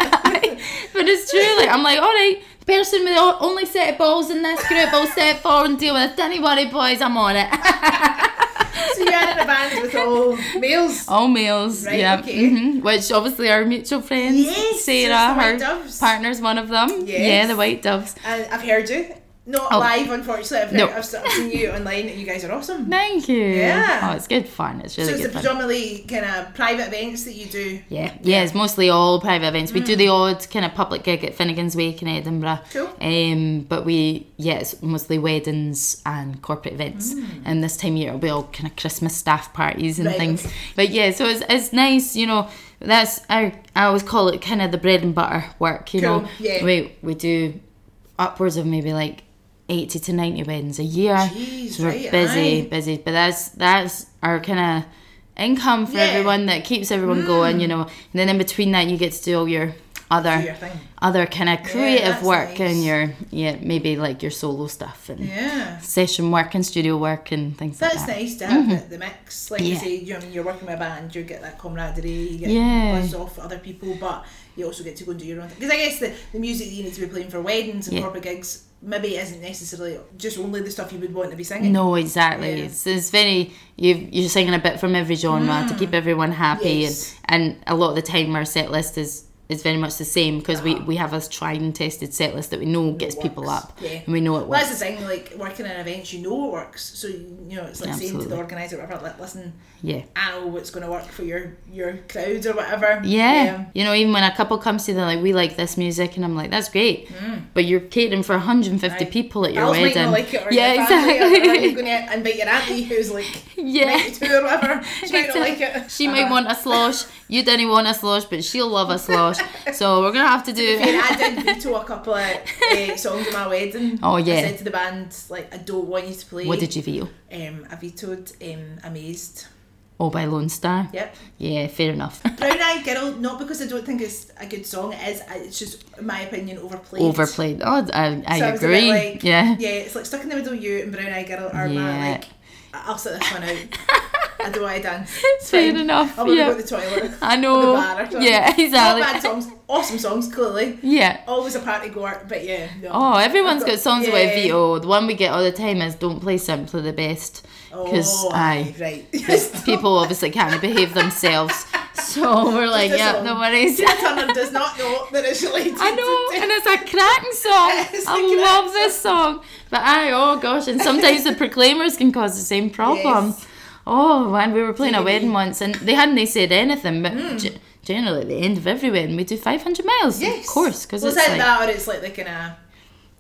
but it's true. Like I'm like, all right, person with the only set of balls in this group, I'll step forward and deal with it. Don't worry, boys, I'm on it. so you're in a band with all males. All males, Right, yeah. okay. mhm, Which obviously are mutual friends. Yes, Sarah, it's the White her Doves. partner's one of them. Yes. Yeah, the White Doves. And I've heard you. Not Oh. live, unfortunately. I've, No. I've, seen you online and you guys are awesome. Thank you. Yeah. Oh, it's good fun. It's really so it's good predominantly kind of private events that you do. Yeah, yeah, it's mostly all private events. We do Mm. the odd kind of public gig at Finnegan's Wake in Edinburgh. Cool. Um, but we, yeah, it's mostly weddings and corporate events. And this time of year it'll be all kind of Christmas staff parties and Mm. Right, things. But yeah, so it's, it's nice, you know. That's I I always call it kind of the bread and butter work. You Cool, know, yeah. we we do upwards of maybe like. 80 to 90 weddings a year Jeez, so we're right, busy aye. busy but that's that's our kind of income for Yeah. everyone that keeps everyone mm. going, you know. And then in between that, you get to do all your other your other kind of creative that's work nice. and your yeah maybe like your solo stuff and Yeah. session work and studio work and things That's like that. That's nice to have mm-hmm. the, the mix. Like you say, you know, you're working with a band, you get that camaraderie, you get Yeah. buzz off other people, but you also get to go and do your own thing. Because I guess the, the music that you need to be playing for weddings and Yeah. corporate gigs maybe isn't necessarily just only the stuff you would want to be singing. No, exactly. Yeah. It's, it's very you you're singing a bit from every genre to keep everyone happy, Mm. Yes. and and a lot of the time our set list is is very much the same because we, we have a tried and tested set list that we know gets people up Yeah. and we know it Well, that's the thing, like working in events, you know it works. So, you know, it's like saying to the organiser, whatever, like, listen, Yeah. I know what's going to work for your, your crowd or whatever. Yeah. You know, even when a couple comes to, they're like, we like this music, and I'm like, that's great. Mm. But you're catering for 150 Aye. people at your might wedding. not like it or yeah, family or exactly. You're going to invite your auntie who's like Yeah. 92 or whatever. She might not like it. She might want a slosh. You didn't want a slosh, but she'll love a slosh. So we're gonna have to do. And I did veto a couple of uh, songs at my wedding. Oh, yeah. I said to the band, like, I don't want you to play. What did you feel? Um, I vetoed um, Amazed. Oh, by Lonestar. Yep. Yeah, fair enough. Brown Eyed Girl, not because I don't think it's a good song, it is, it's just, in my opinion, overplayed. Overplayed. Oh, I, I So I was a bit agree. like, yeah. Yeah, it's like Stuck in the Middle, you and Brown Eyed Girl are Yeah. my, like, I'll sit this one out. I don't want to dance. It's Fair fine. enough, I'm going to go to the toilet. I know. the bar or something. Not bad songs. Awesome songs, clearly. Yeah. Always a party goer, but yeah. No. Oh, everyone's I've got songs yeah. about veto. The one we get all the time is "Don't play simply the best" because oh, I right. people obviously can't behave themselves. So we're like, yeah, no worries. Tina Turner does not know that it's related I know, and it's a cracking song. I a I cracking love this song. But I, oh gosh, and sometimes the Proclaimers can cause the same problem. Yes. Oh man, we were playing a wedding once, and they hadn't they said anything, but hmm. ge- generally at the end of every wedding we do 500 miles. Yes. Of course, because well, it's it's like that or it's like the kind of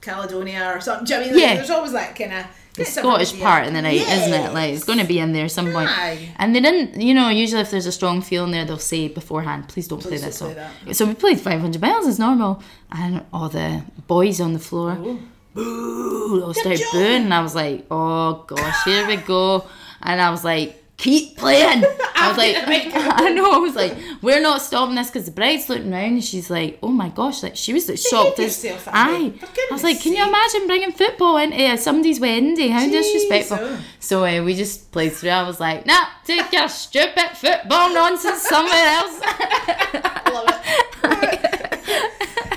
Caledonia or something. Do you know I mean? Yeah. There's always that kind of the Scottish part in the night, isn't it? Like it's going to be in there at some point. Aye. And they didn't, you know, usually if there's a strong feeling there, they'll say beforehand, please don't Please play this play So we played 500 miles as normal, and all the boys on the floor, Oh. boo, all started booing, and I was like, oh gosh, here we go. And I was like, keep playing. I was like, I know, I was like, we're not stopping this because the bride's looking round and she's like, oh my gosh, like she was like, shocked. as Aye. I was like, can you imagine bringing football into uh, somebody's wedding day? How disrespectful. Jeez, oh. So uh, we just played through. I was like, nah, take your stupid football nonsense somewhere else. Love it.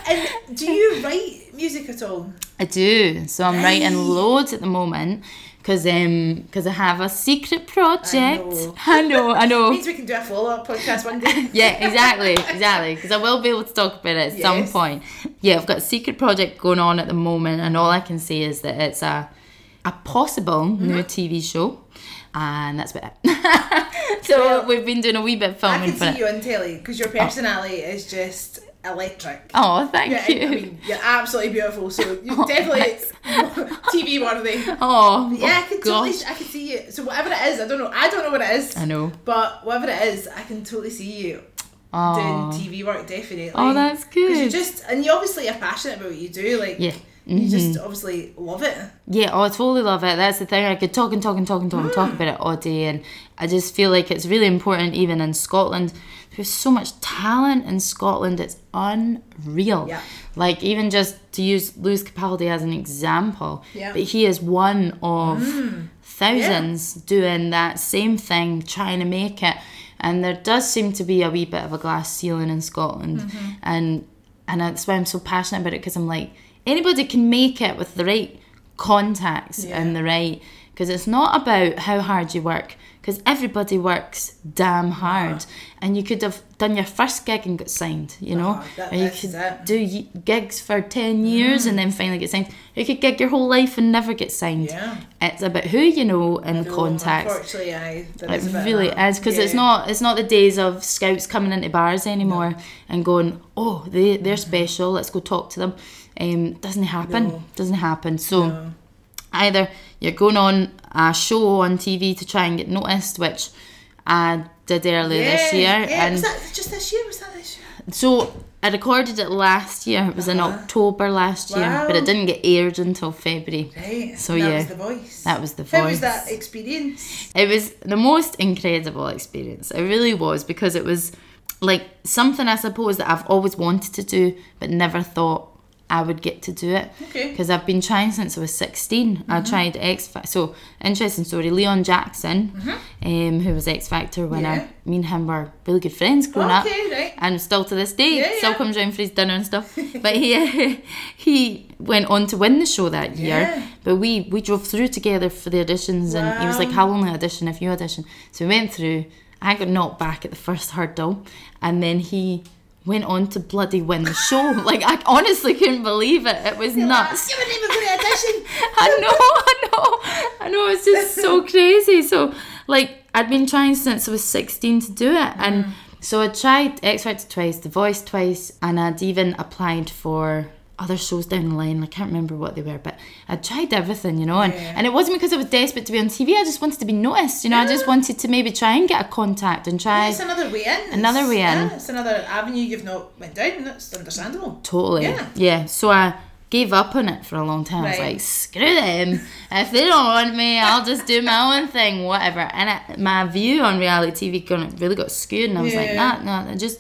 and do you write music at all? I do. So I'm writing loads at the moment because um, cause I have a secret project. know. I know, I know. Means we can do a follow up podcast one day. yeah, exactly, exactly. Because I will be able to talk about it at some point. Yeah, I've got a secret project going on at the moment, and all I can say is that it's a a possible Mm-hmm. new TV show, and that's about it. so Well, we've been doing a wee bit of I can see it. you on telly because your personality is just electric. Oh, thank Yeah, you. I mean, you're absolutely beautiful, so you're Oh, definitely TV worthy. oh, Yeah, I can totally. I can see you. So whatever it is, I don't know, I don't know what it is, I know. but whatever it is, I can totally see you Oh, doing TV work. Definitely. Oh, that's Because you good. just, and you obviously are passionate about what you do. Like, Yeah. you just Mm-hmm. obviously love it. Yeah, oh, I totally love it. That's the thing. I could talk and talk and talk and talk and Mm. talk about it all day, and I just feel like it's really important, even in Scotland. There's so much talent in Scotland. It's unreal. Yeah. Like even just to use Lewis Capaldi as an example, Yeah. Mm. but he is one of thousands doing that same thing, trying to make it. And there does seem to be a wee bit of a glass ceiling in Scotland, Mm-hmm. and and that's why I'm so passionate about it because I'm like anybody can make it with the right contacts Yeah. and the right because it's not about how hard you work because everybody works damn hard. And you could have done your first gig and got signed you know? Uh-huh, that- or you could it. do gigs for 10 years and then finally get signed. You could gig your whole life and never get signed. Yeah. it's about who you know and No, contacts. Unfortunately, I. there it is really is because it's not it's not the days of scouts coming into bars anymore and going oh they they're special let's go talk to them. Um doesn't happen. No. doesn't happen. So No. Either you're going on a show on TV to try and get noticed which I did earlier this year Yeah, and was that just this year? Was that this year? so I recorded it last year it was in Uh-huh. October last year but it didn't get aired until February Right. So, that yeah, was the voice. that was the voice. How was that experience? It was the most incredible experience. It really was because it was like something I suppose that I've always wanted to do, but never thought I would get to do it. Okay. Because I've been trying since I was 16. I tried X Factor. So, interesting story. Leon Jackson, um, who was X Factor when Yeah. I, me and him were really good friends growing up. Right. And still to this day, Yeah, still yeah. comes round for his dinner and stuff. but he he went on to win the show that year. But we we drove through together for the auditions, and he was like, Wow. "How only audition if you audition?" So we went through. I got knocked back at the first hurdle, and then he went on to bloody win the show. like I honestly couldn't believe it. It was nuts. You wouldn't even go to audition. I know, I know, I know. It's just so crazy. So, like, I'd been trying since I was 16 to do it. And so I tried X Factor twice, The Voice twice, and I'd even applied for other shows down the line. I can't remember what they were, but I tried everything, you know. And, Yeah. and it wasn't because I was desperate to be on TV. I just wanted to be noticed, you know. I just wanted to maybe try and get a contact and try. It's another way in. Another way in. Yeah, it's another avenue you've not went down. That's understandable. Totally. Yeah. Yeah. So I gave up on it for a long time. I was like, screw them. if they don't want me, I'll just do my own thing, whatever. And it, my view on reality TV really got skewed, and I was like, Yeah. nah, nah, I just.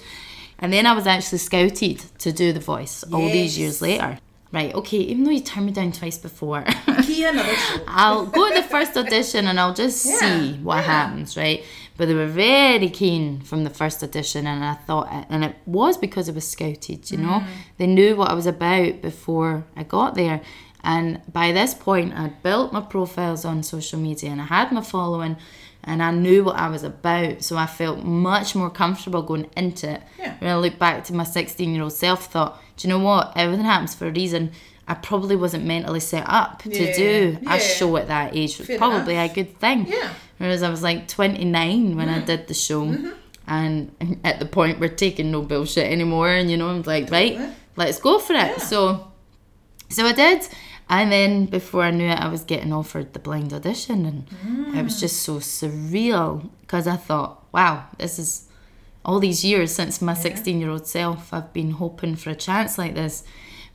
And then I was actually scouted to do The Voice all these years later. Right, okay, even though you turned me down twice before, Key another show. I'll go to the first audition and I'll just Yeah, see what yeah. happens, right? But they were very keen from the first audition, and I thought, and it was because I was scouted, you know? Mm. They knew what I was about before I got there. And by this point, I'd built my profiles on social media and I had my following, and I knew what I was about. So I felt much more comfortable going into it. Yeah. When I look back to my 16 year old self, thought, do you know what? Everything happens for a reason. I probably wasn't mentally set up to do yeah. a show at that age was Fair probably enough. a good thing. Yeah. Whereas I was like 29 when I did the show, Mm-hmm. and at the point we're taking no bullshit anymore, and you know I'm like, right, let's go for it. Yeah. So, so I did, and then before I knew it, I was getting offered the blind audition, and it was just so surreal because I thought, wow, this is all these years since my 16 year old self I've been hoping for a chance like this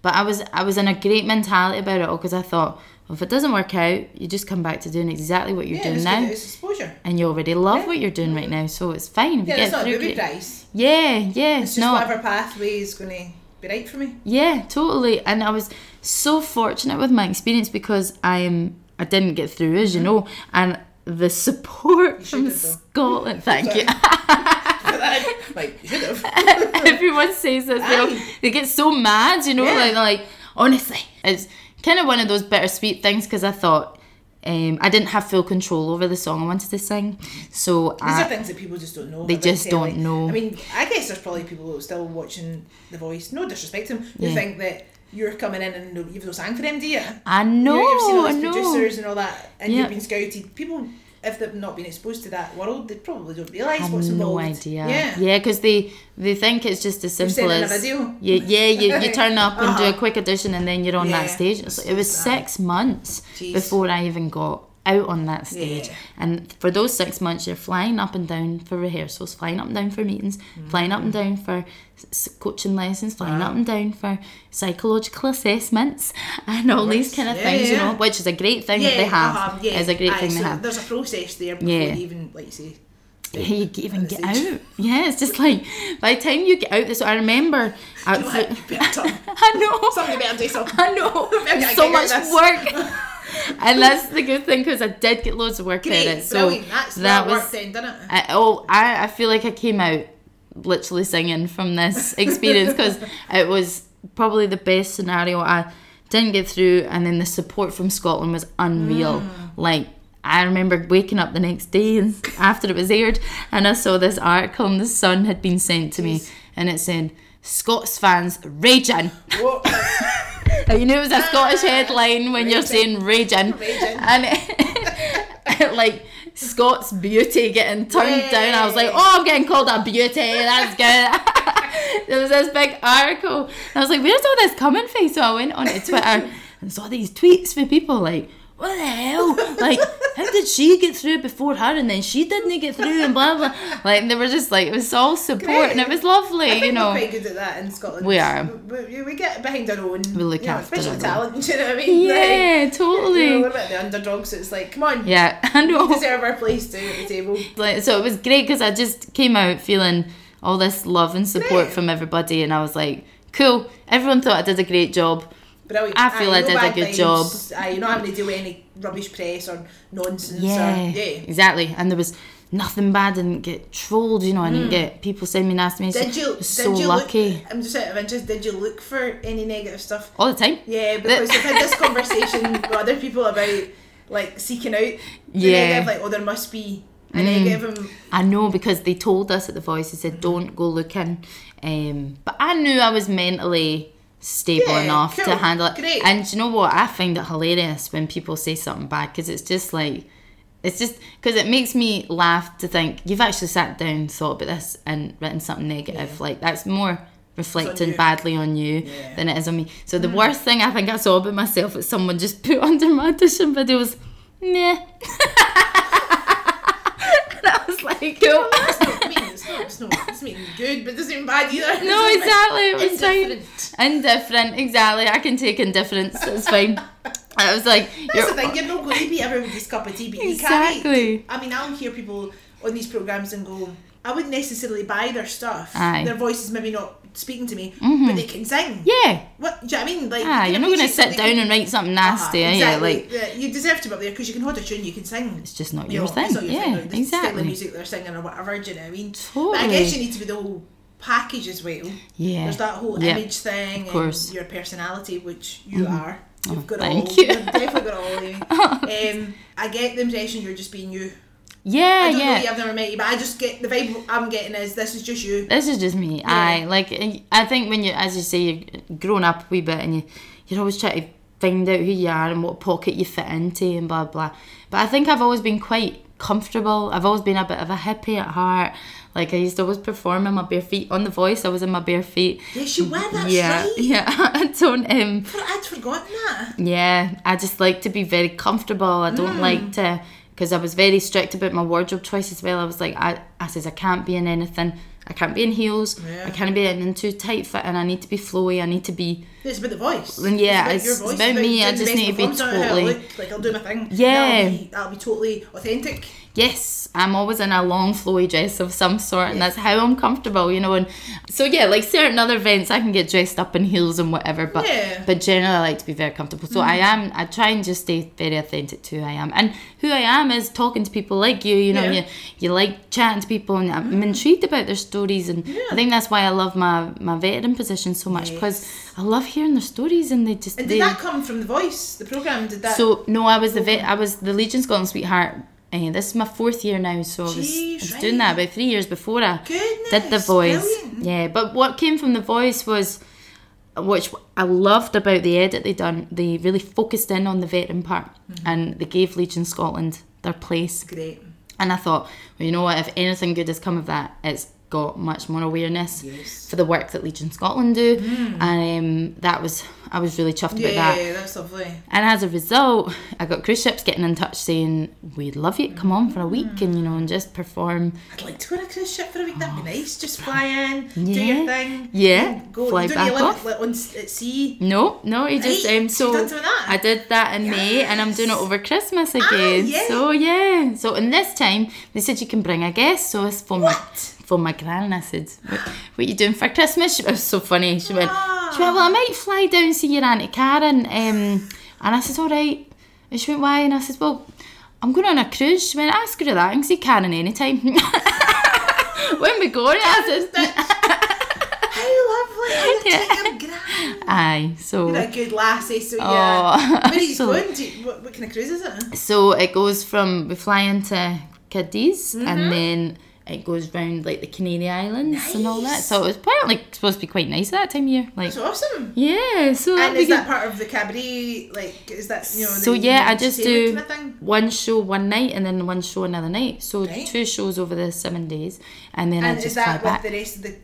but I was I was in a great mentality about it all because I thought well, if it doesn't work out you just come back to doing exactly what you're Yeah, doing it's now good. It's exposure. and you already love Yeah. what you're doing right now so it's fine if Yeah, you it's get not a through price. yeah yeah It's it's just not whatever pathway is going to be right for me. yeah, totally. And I was so fortunate with my experience because I'm I didn't get through, as you mm. know, and the support from should have, though. Scotland. Thank you. like, you should have. Everyone says this. They, all- they get so mad, you know. Yeah. Like, like honestly, it's kind of one of those bittersweet things because I thought. Um, I didn't have full control over the song I wanted to sing, so These I, are things that people just don't know. They just telly. don't know. I mean, I guess there's probably people who are still watching The Voice. No disrespect to them. Who Yeah. think that you're coming in and you've no sang for them, do you? I know, you have seen all these know. producers and all that, and Yeah. you've been scouted. People, if they've not been exposed to that world, they probably don't realise what's no involved. idea. Yeah. yeah, because they they think it's just as simple sending a as video. yeah, yeah. You, you turn up and do a Uh-huh. quick audition and then you're on that stage. It's like- it was six months Jeez. before I even got out on that stage. Yeah. And for those six months, you're flying up and down for rehearsals, flying up and down for meetings, flying up and Mm-hmm. down for s- coaching lessons, flying up and down for psychological assessments, and all these kind of Yeah, things. You know, which is a great thing that they have. uh-huh. Is a great Aye, thing so they have. There's a process there before Yeah. you even, like you say. You even get out. Yeah, it's just like by the time you get out this, I remember. I, better turn. I know. Somebody better do something. I know. So much work. and that's the good thing because I did get loads of work Great, of it. So brilliant. That's that was. worked then, didn't it? I, oh, I, I feel like I came out literally singing from this experience because it was probably the best scenario. I didn't get through, and then the support from Scotland was unreal. Mm. Like, I remember waking up the next day and after it was aired, and I saw this article, and the Sun had been sent to me, and it said, Scots fans raging. You knew it was a Scottish ah, headline when you're saying raging. Raging. And it, like Scots beauty getting turned Yay. down. I was like, oh, I'm getting called a beauty. That's good. there was this big article. I was like, where's all this coming from? So I went onto Twitter and saw these tweets from people like, what the hell? Like, how did she get through before her and then she didn't get through and blah blah. Like they were just like it was all support and it was lovely, I think you know. we're quite good at that in Scotland. We are. We, we, get behind our own. We look you know, after own. talent. You know what I mean? Yeah, Like, totally. you know, we're about the underdogs. So it's like, come on, Yeah, I know. we deserve our place too at the table. like so it was great because I just came out feeling all this love and support Great. from everybody, and I was like, cool. Everyone thought I did a great job. Brilliant. I feel Aye, I did a good vibes. job. Aye, you're not having to deal with any rubbish press or nonsense. Yeah, Or, yeah. exactly. And there was nothing bad. I didn't get trolled, you know. I didn't hmm. get people sending me nasty messages. Did you? Did so you lucky Look, I'm just out of interest. Did you look for any negative stuff? all the time. Yeah, because we've had this conversation with other people about like seeking out the Yeah. negative. Like, oh, there must be a mm. negative. And, I know because they told us at the voice. They said mm-hmm. don't go looking. Um, but I knew I was mentally stable Yeah, enough cool, to handle it. great. And you know what? I find it hilarious when people say something bad because it's just like. It's just because it makes me laugh to think you've actually sat down, thought about this, and written something negative. Like that's more reflecting you. badly on you Yeah. than it is on me. So the worst thing I think I saw about myself is someone just put under my audition video was, meh. and I was like, cool. It's not, it's not, mean good, but it doesn't mean bad either. No, exactly. It was fine. Indifferent. Indifferent, exactly. I can take indifference. It's fine. I was like, That's you're, the thing, you're not going to be everybody's cup of tea, but you can't. Exactly. I mean, I'll hear people on these programs and go, I wouldn't necessarily buy their stuff. Aye. Mm-hmm. Their voice is maybe not speaking to me, but they can sing. yeah. What do you know what I mean? Like, Ah, you you're not going to sit down and write something Uh-huh, nasty, you? exactly. Like, Yeah, you deserve to be up there because you can hold a tune, you can sing. it's just not You your know, thing. It's not your yeah, thing, the exactly. of music they're singing or whatever. Do you know what I mean? Totally. But I guess you need to be the whole package as well. Yeah. There's that whole Yeah. image thing Of course. Mm-hmm. and your personality, which you are. You've Oh, got thank all. you. You've definitely got all. Um, I get the impression you're just being you. Yeah, I don't know yeah. you, I've never met you, but I just get the vibe I'm getting is this is just you. This is just me. I like. I think when you, as you say, you've grown up a wee bit, and you, you're always trying to find out who you are and what pocket you fit into, and blah blah. But I think I've always been quite comfortable. I've always been a bit of a hippie at heart. Like I used to always perform in my bare feet on the voice. I was in my bare feet. Yes, you were. That's yeah, right. yeah. I don't. Um, I'd forgotten that. yeah, I just like to be very comfortable. I Mm. don't like to because I was very strict about my wardrobe choice as well. I was like, I, I says I can't be in anything. I can't be in heels. Yeah. I can't be in too tight fit, and I need to be flowy. I need to be It's about the voice. Yeah, it's it's about, your voice. about me, I just need to be performance, not how I totally- look, like I'll do my thing. Yeah. that'll be, that'll be totally authentic. yes. I'm always in a long flowy dress of some sort, and that's how I'm comfortable, you know. And so yeah, like certain other events, I can get dressed up in heels and whatever, but Yeah. but generally I like to be very comfortable. So I mm. am. I try and just stay very authentic to who I am, and who I am is talking to people like you. You know, Yeah. you you like chatting to people, and I'm mm. intrigued about their stories, and I think that's why I love my my veteran position so much because I love hearing their stories, and they just And they, did that come from the voice, the program? Did that? So no, I was the vet. I was the Legion Scotland sweetheart. Uh, this is my fourth year now, so I was, I was right. doing that about three years before I Goodness, did the voice. brilliant. Yeah, but what came from the voice was, which I loved about the edit they done. They really focused in on the veteran part, Mm-hmm. and they gave Legion Scotland their place. Great. And I thought, well, you know what? If anything good has come of that, it's got much more awareness Yes. for the work that Legion Scotland do, and um, that was I was really chuffed about that. Yeah, that's lovely. And as a result, I got cruise ships getting in touch saying, We'd love you to come on for a week and, you know, and just perform. I'd like to go on a cruise ship for a week. That'd be nice. Just fly in, do Yeah. your thing. Yeah, Go. fly you don't back you live off. like, on at sea. No, no, he just, Right, um, so so you've done some of that? I did that in May and I'm doing it Ah, over Christmas again. yeah. So, yeah. So, in this time they said you can bring a guest. So, it's for What? For my gran. I said, what, what you doing for Christmas? She was so funny. She went, Ah. she went, well, I might fly down and see your Auntie Karen. Um, and I said, all right. And she went, why? And I said, well, I'm going on a cruise. She went, ask her that. I can see Karen anytime. when we go, I said, How lovely. How you treat your aye. So, You're a good lassie, so Oh, yeah. Where are you so- going? Do you, what, what kind of cruise is it? so it goes from, we fly into Cadiz Mm-hmm. and then it goes round like the Canary Islands and all that. So it was apparently supposed to be quite nice that time of year. Like, That's awesome. yeah, so And is that part of the cabaret? Like, is that you know? So yeah, I just do kind of one show one night and then one show another night. So Right. two shows over the seven days, and then And I is just fly that with back. the rest of the,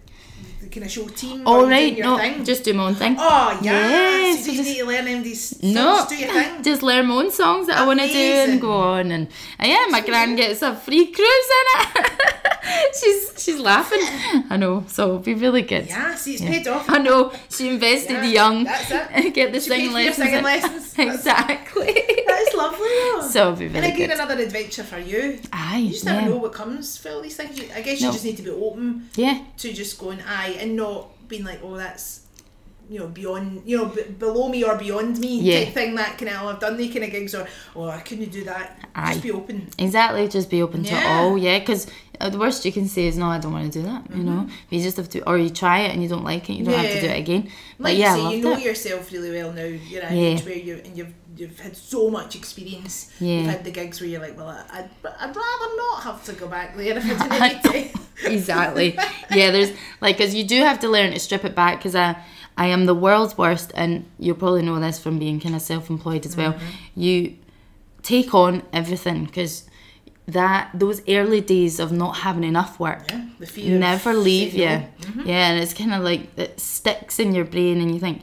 kind of show team? All right, no, thing? just do my own thing. Oh yeah. Yeah, so, you just- need to learn them these songs. No, Do your thing. just learn my own songs that I want to do and go on and, yeah, my gran gets a free cruise in it. she's she's laughing. I know, so it'll be really good. Yeah, see, it's paid off. I know. She invested Yeah, young. that's it. Get the She singing paid for your lessons. singing lessons. exactly. That is lovely though. so it'll be very good. and again, good. another adventure for you. Aye, You just never know what comes for all these things. I guess you No. just need to be open Yeah. to just going aye and not being like, oh, that's you know beyond, you know, b- below me or beyond me Yeah. type thing. That oh, I've done the kind of gigs, or oh, I couldn't do that. Aye. Just be open. Exactly, just be open to all, yeah. Because the worst you can say is no, I don't want to do that. You know, you just have to, or you try it and you don't like it, you don't have to do Mm-hmm. It again. Like But yeah, you say, you know it. yourself really well now. You're at Yeah. where you and you've you've had so much experience. Yeah. You've had the gigs where you're like, well, I- I'd, I'd rather not have to go back there if I didn't exactly. Yeah, there's like because you do have to learn to strip it back because I I am the world's worst, and you'll probably know this from being kind of self-employed as well. You take on everything because that those early days of not having enough work Yeah, the never leave you. no. Yeah, and it's kind of like it sticks in your brain, and you think.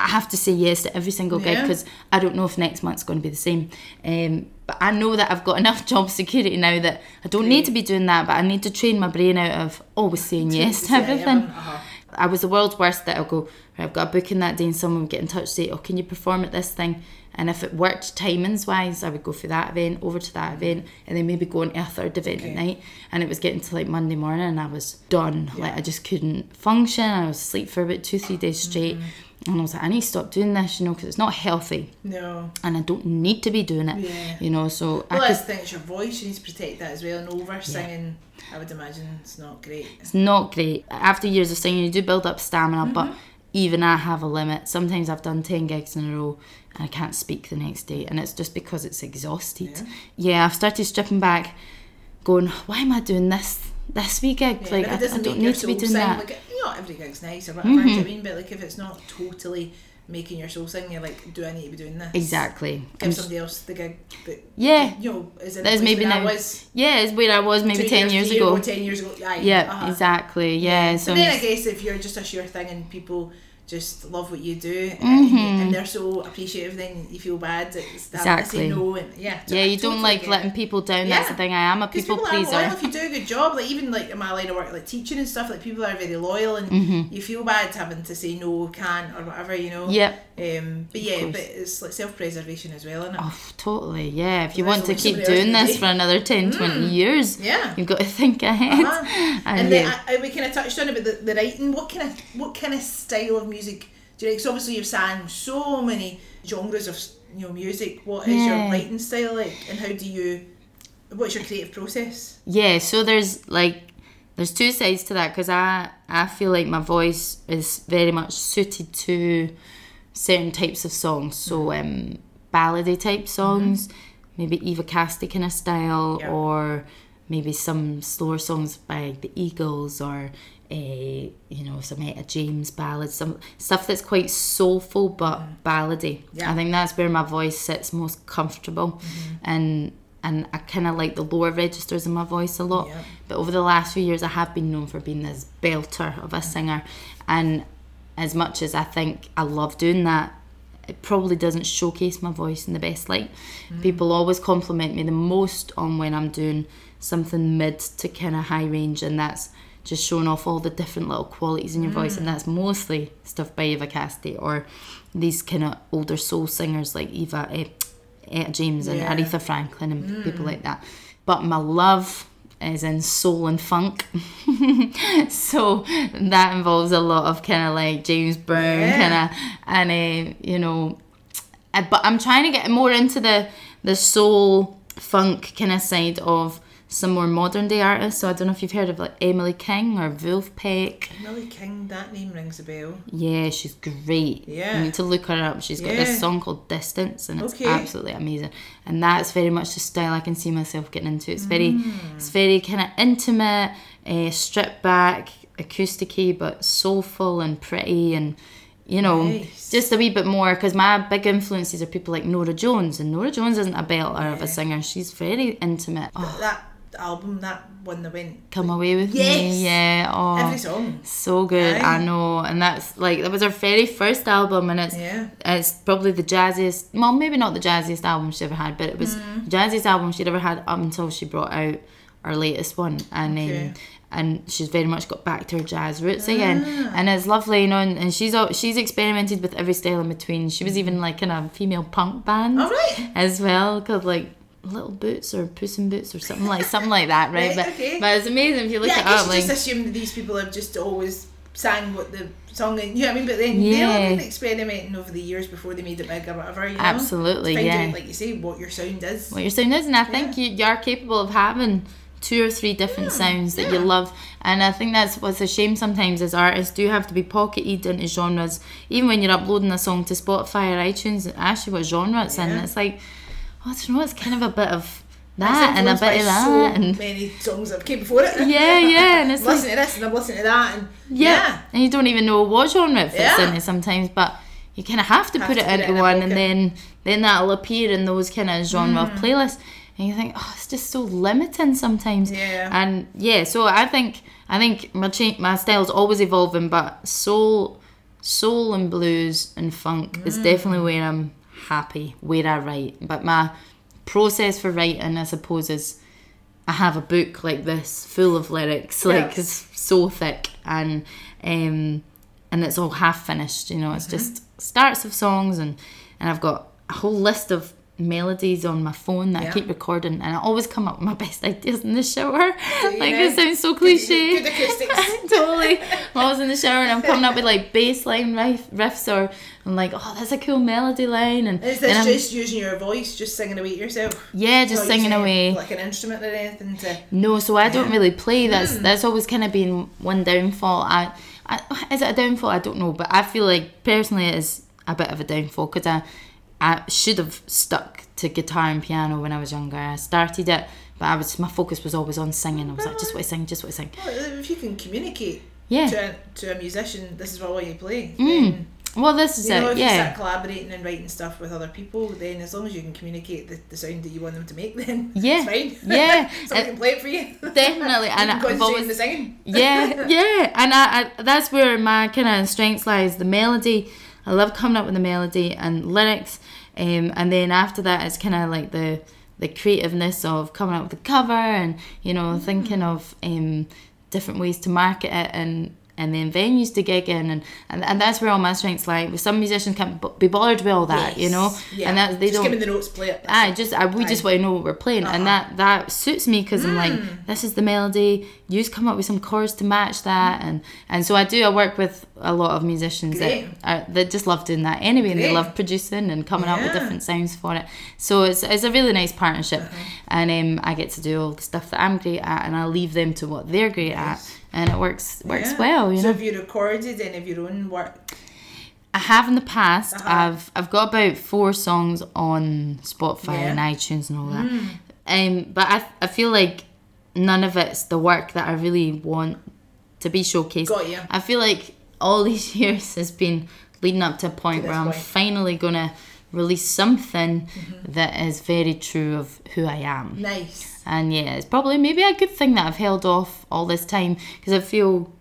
I have to say yes to every single gig Yeah. because I don't know if next month's going to be the same. Um, but I know that I've got enough job security now that I don't need to be doing that, but I need to train my brain out of always saying yes to Yeah, everything. uh-huh. I was the world's worst that I'll go, right, I've got a booking that day and someone would get in touch say, oh, can you perform at this thing? And if it worked timings wise, I would go for that event, over to that event, and then maybe go on to a third event Okay. at night. And it was getting to like Monday morning and I was done. Like I just couldn't function. I was asleep for about two, three days straight. Mm-hmm. And I was like, I need to stop doing this, you know, because it's not healthy No. and I don't need to be doing it, Yeah. you know. So Well, I could, the thing, it's your voice, you need to protect that as well. And over singing, I would imagine it's not great. it's not great. After years of singing, you do build up stamina, but Mm-hmm. Even I have a limit. Sometimes I've done 10 gigs in a row and I can't speak the next day, and it's just because it's exhausted. Yeah, I've started stripping back, going, why am I doing this? This wee gig, Yeah, like I, I don't need to be doing sing. that. Like, you know, every gig's nice or whatever, you I mean? But like, if it's not totally making your soul sing, you're like, do I need to be doing this? exactly. Give I'm- somebody else the gig that, Yeah. you know, is in That is maybe where I now. was Yeah, it's where I was maybe 10 years three ago. ten years ago. Aye, Yeah, uh-huh. exactly. Yeah, so But then I guess if you're just a sure thing and people just love what you do Mm-hmm. and, and they're so appreciative, then you feel bad it's Exactly. say no and yeah. yeah, you don't like letting people down. That's the thing. I am a people, people, are pleaser. loyal if you do a good job. Like even like in my line of work, like teaching and stuff, like people are very loyal, and Mm-hmm. you feel bad having to say no, can't, or whatever, you know. Yep. Um, but yeah, but it's like self preservation as well, isn't it? Oh, totally. Yeah. If you want to keep doing this for another 10, 20 years, Yeah. you've got to think ahead. Uh-huh. And, And then yeah. I, I, we kind of touched on it, but the, the writing. What kind of what kind of style of music like? So obviously you've sang so many genres of you know music. What is your writing style like, and how do you? What's your creative process? yeah, so there's like, there's two sides to that because I, I feel like my voice is very much suited to certain types of songs. So, um, ballady type songs, maybe Eva kind of style, Yeah. or maybe some slower songs by the Eagles, or a you know some Etta James ballads, some stuff that's quite soulful but ballady. Yeah. I think that's where my voice sits most comfortable, mm-hmm. and and I kind of like the lower registers in my voice a lot. Yeah. But over the last few years, I have been known for being this belter of a singer, and as much as I think I love doing that, it probably doesn't showcase my voice in the best light. Mm. People always compliment me the most on when I'm doing something mid to kind of high range, and that's just showing off all the different little qualities in your voice, and that's mostly stuff by Eva Cassidy or these kind of older soul singers like Eva, eh, Etta James, and Yeah. Aretha Franklin, and people like that. But my love is in soul and funk. so that involves a lot of kind of like James Brown Yeah. kind of and uh, you know uh, but I'm trying to get more into the the soul funk kind of side of some more modern day artists. So I don't know if you've heard of like Emily King or Vulfpeck. Emily King, that name rings a bell. Yeah, she's great. Yeah. You need to look her up. She's got Yeah. this song called Distance and it's Okay. absolutely amazing. And that's very much the style I can see myself getting into. It's very Mm. it's very kind of intimate, uh, stripped back, acousticy but soulful and pretty and you know, Nice. just a wee bit more because my big influences are people like Norah Jones, and Norah Jones isn't a belter of a singer. She's very intimate. Oh, That album, that one that went come away with Yes. me, yeah. Oh, every song. so good, Aye. I know, and that's like that was her very first album, and it's Yeah. it's probably the jazziest. Well, maybe not the jazziest album she ever had, but it was Mm. the jazziest album she'd ever had up until she brought out her latest one, and Okay. um, and she's very much got back to her jazz roots again, and it's lovely, you know. And, and she's she's experimented with every style in between. She was even like in a female punk band All right. as well, called like Little Boots or Puss in Boots or something like something like that, right? Right, but okay. but it's amazing if you look Yeah, I guess up. you Like just assume that these people have just always sang what the song, and you know what I mean. But then Yeah. they've been experimenting over the years before they made it big or whatever. You know? Absolutely, yeah. out, like you say, what your sound is. what your sound is, and I think you, you are capable of having two or three different sounds that you love. And I think that's what's a shame sometimes is artists do have to be pocketed into genres. Even when you're uploading a song to Spotify or iTunes, it asks you what genre it's in. It's like, I don't know, it's kind of a bit of that and a influenced by bit of that. So and many songs that came before it. yeah, yeah, and it's I'm like, listening to this and I'm listening to that, and yeah. yeah. and you don't even know what genre it fits Yeah. into sometimes, but you kind of have to Have put to it put it into in one, and then then that'll appear in those kind of genre Mm. of playlists, and you think, oh, it's just so limiting sometimes. Yeah. And yeah, so I think I think my cha- my style's always evolving, but soul, soul and blues and funk Mm. is definitely where I'm happy, where I write. But my process for writing, I suppose, is I have a book like this full of lyrics, like Yes. it's so thick and um and it's all half finished. You know, it's just starts of songs and and I've got a whole list of melodies on my phone that I keep recording and I always come up with my best ideas in the shower. like know? it sounds so cliche. Good acoustics. totally. I'm always in the shower and I'm coming up with like bass line riff, riffs or I'm like, oh, that's a cool melody line and Is this I'm- just using your voice, just singing away to yourself? yeah, just Not singing away. Like an instrument or anything to. No, so I don't really play. That's Hmm. that's always kind of been one downfall. I, I is it a downfall? I don't know, but I feel like personally it is a bit of a downfall because I I should have stuck to guitar and piano when I was younger. I started it, but I was my focus was always on singing. I was like, just want to sing, just want to sing. Well, if you can communicate Yeah. to a, to a musician, this is what I want you to play. Mm. Well, this is you know, it. if you Yeah. start collaborating and writing stuff with other people, then as long as you can communicate the, the sound that you want them to make, then Yeah. it's fine. Yeah. Someone And- can play it for you. Definitely, and I've always the singing. yeah, yeah, and I, I that's where my kind of strengths lies. The melody, I love coming up with the melody and lyrics, um, and then after that, it's kind of like the the creativeness of coming up with the cover and you know thinking of um, different ways to market it and and then venues to gig in and, and and that's where all my strengths lie. With some musicians can't b- be bothered with all that, you know, Yeah. and that they just don't. give me the notes, play it. I just I, we just want to know what we're playing, and Uh-huh. that that suits me because I'm Mm. like, this is the melody. You just come up with some chords to match that, and and so I do. I work with a lot of musicians Great. that are, that just love doing that anyway, and they love producing and coming up with different sounds for it. So it's it's a really nice partnership, Uh-huh. and um, I get to do all the stuff that I'm great at, and I leave them to what they're great at, and it works works Yeah. well. You so know. have you recorded any of your own work? I have in the past. Uh-huh. I've I've got about four songs on Spotify Yeah. Mm. and iTunes and all that. Um, but I I feel like none of it's the work that I really want to be showcased. Got you. I feel like all these years has been leading up to a point To where I'm point. finally gonna release something Mm-hmm. that is very true of who I am. Nice. And yeah, it's probably maybe a good thing that I've held off all this time because I feel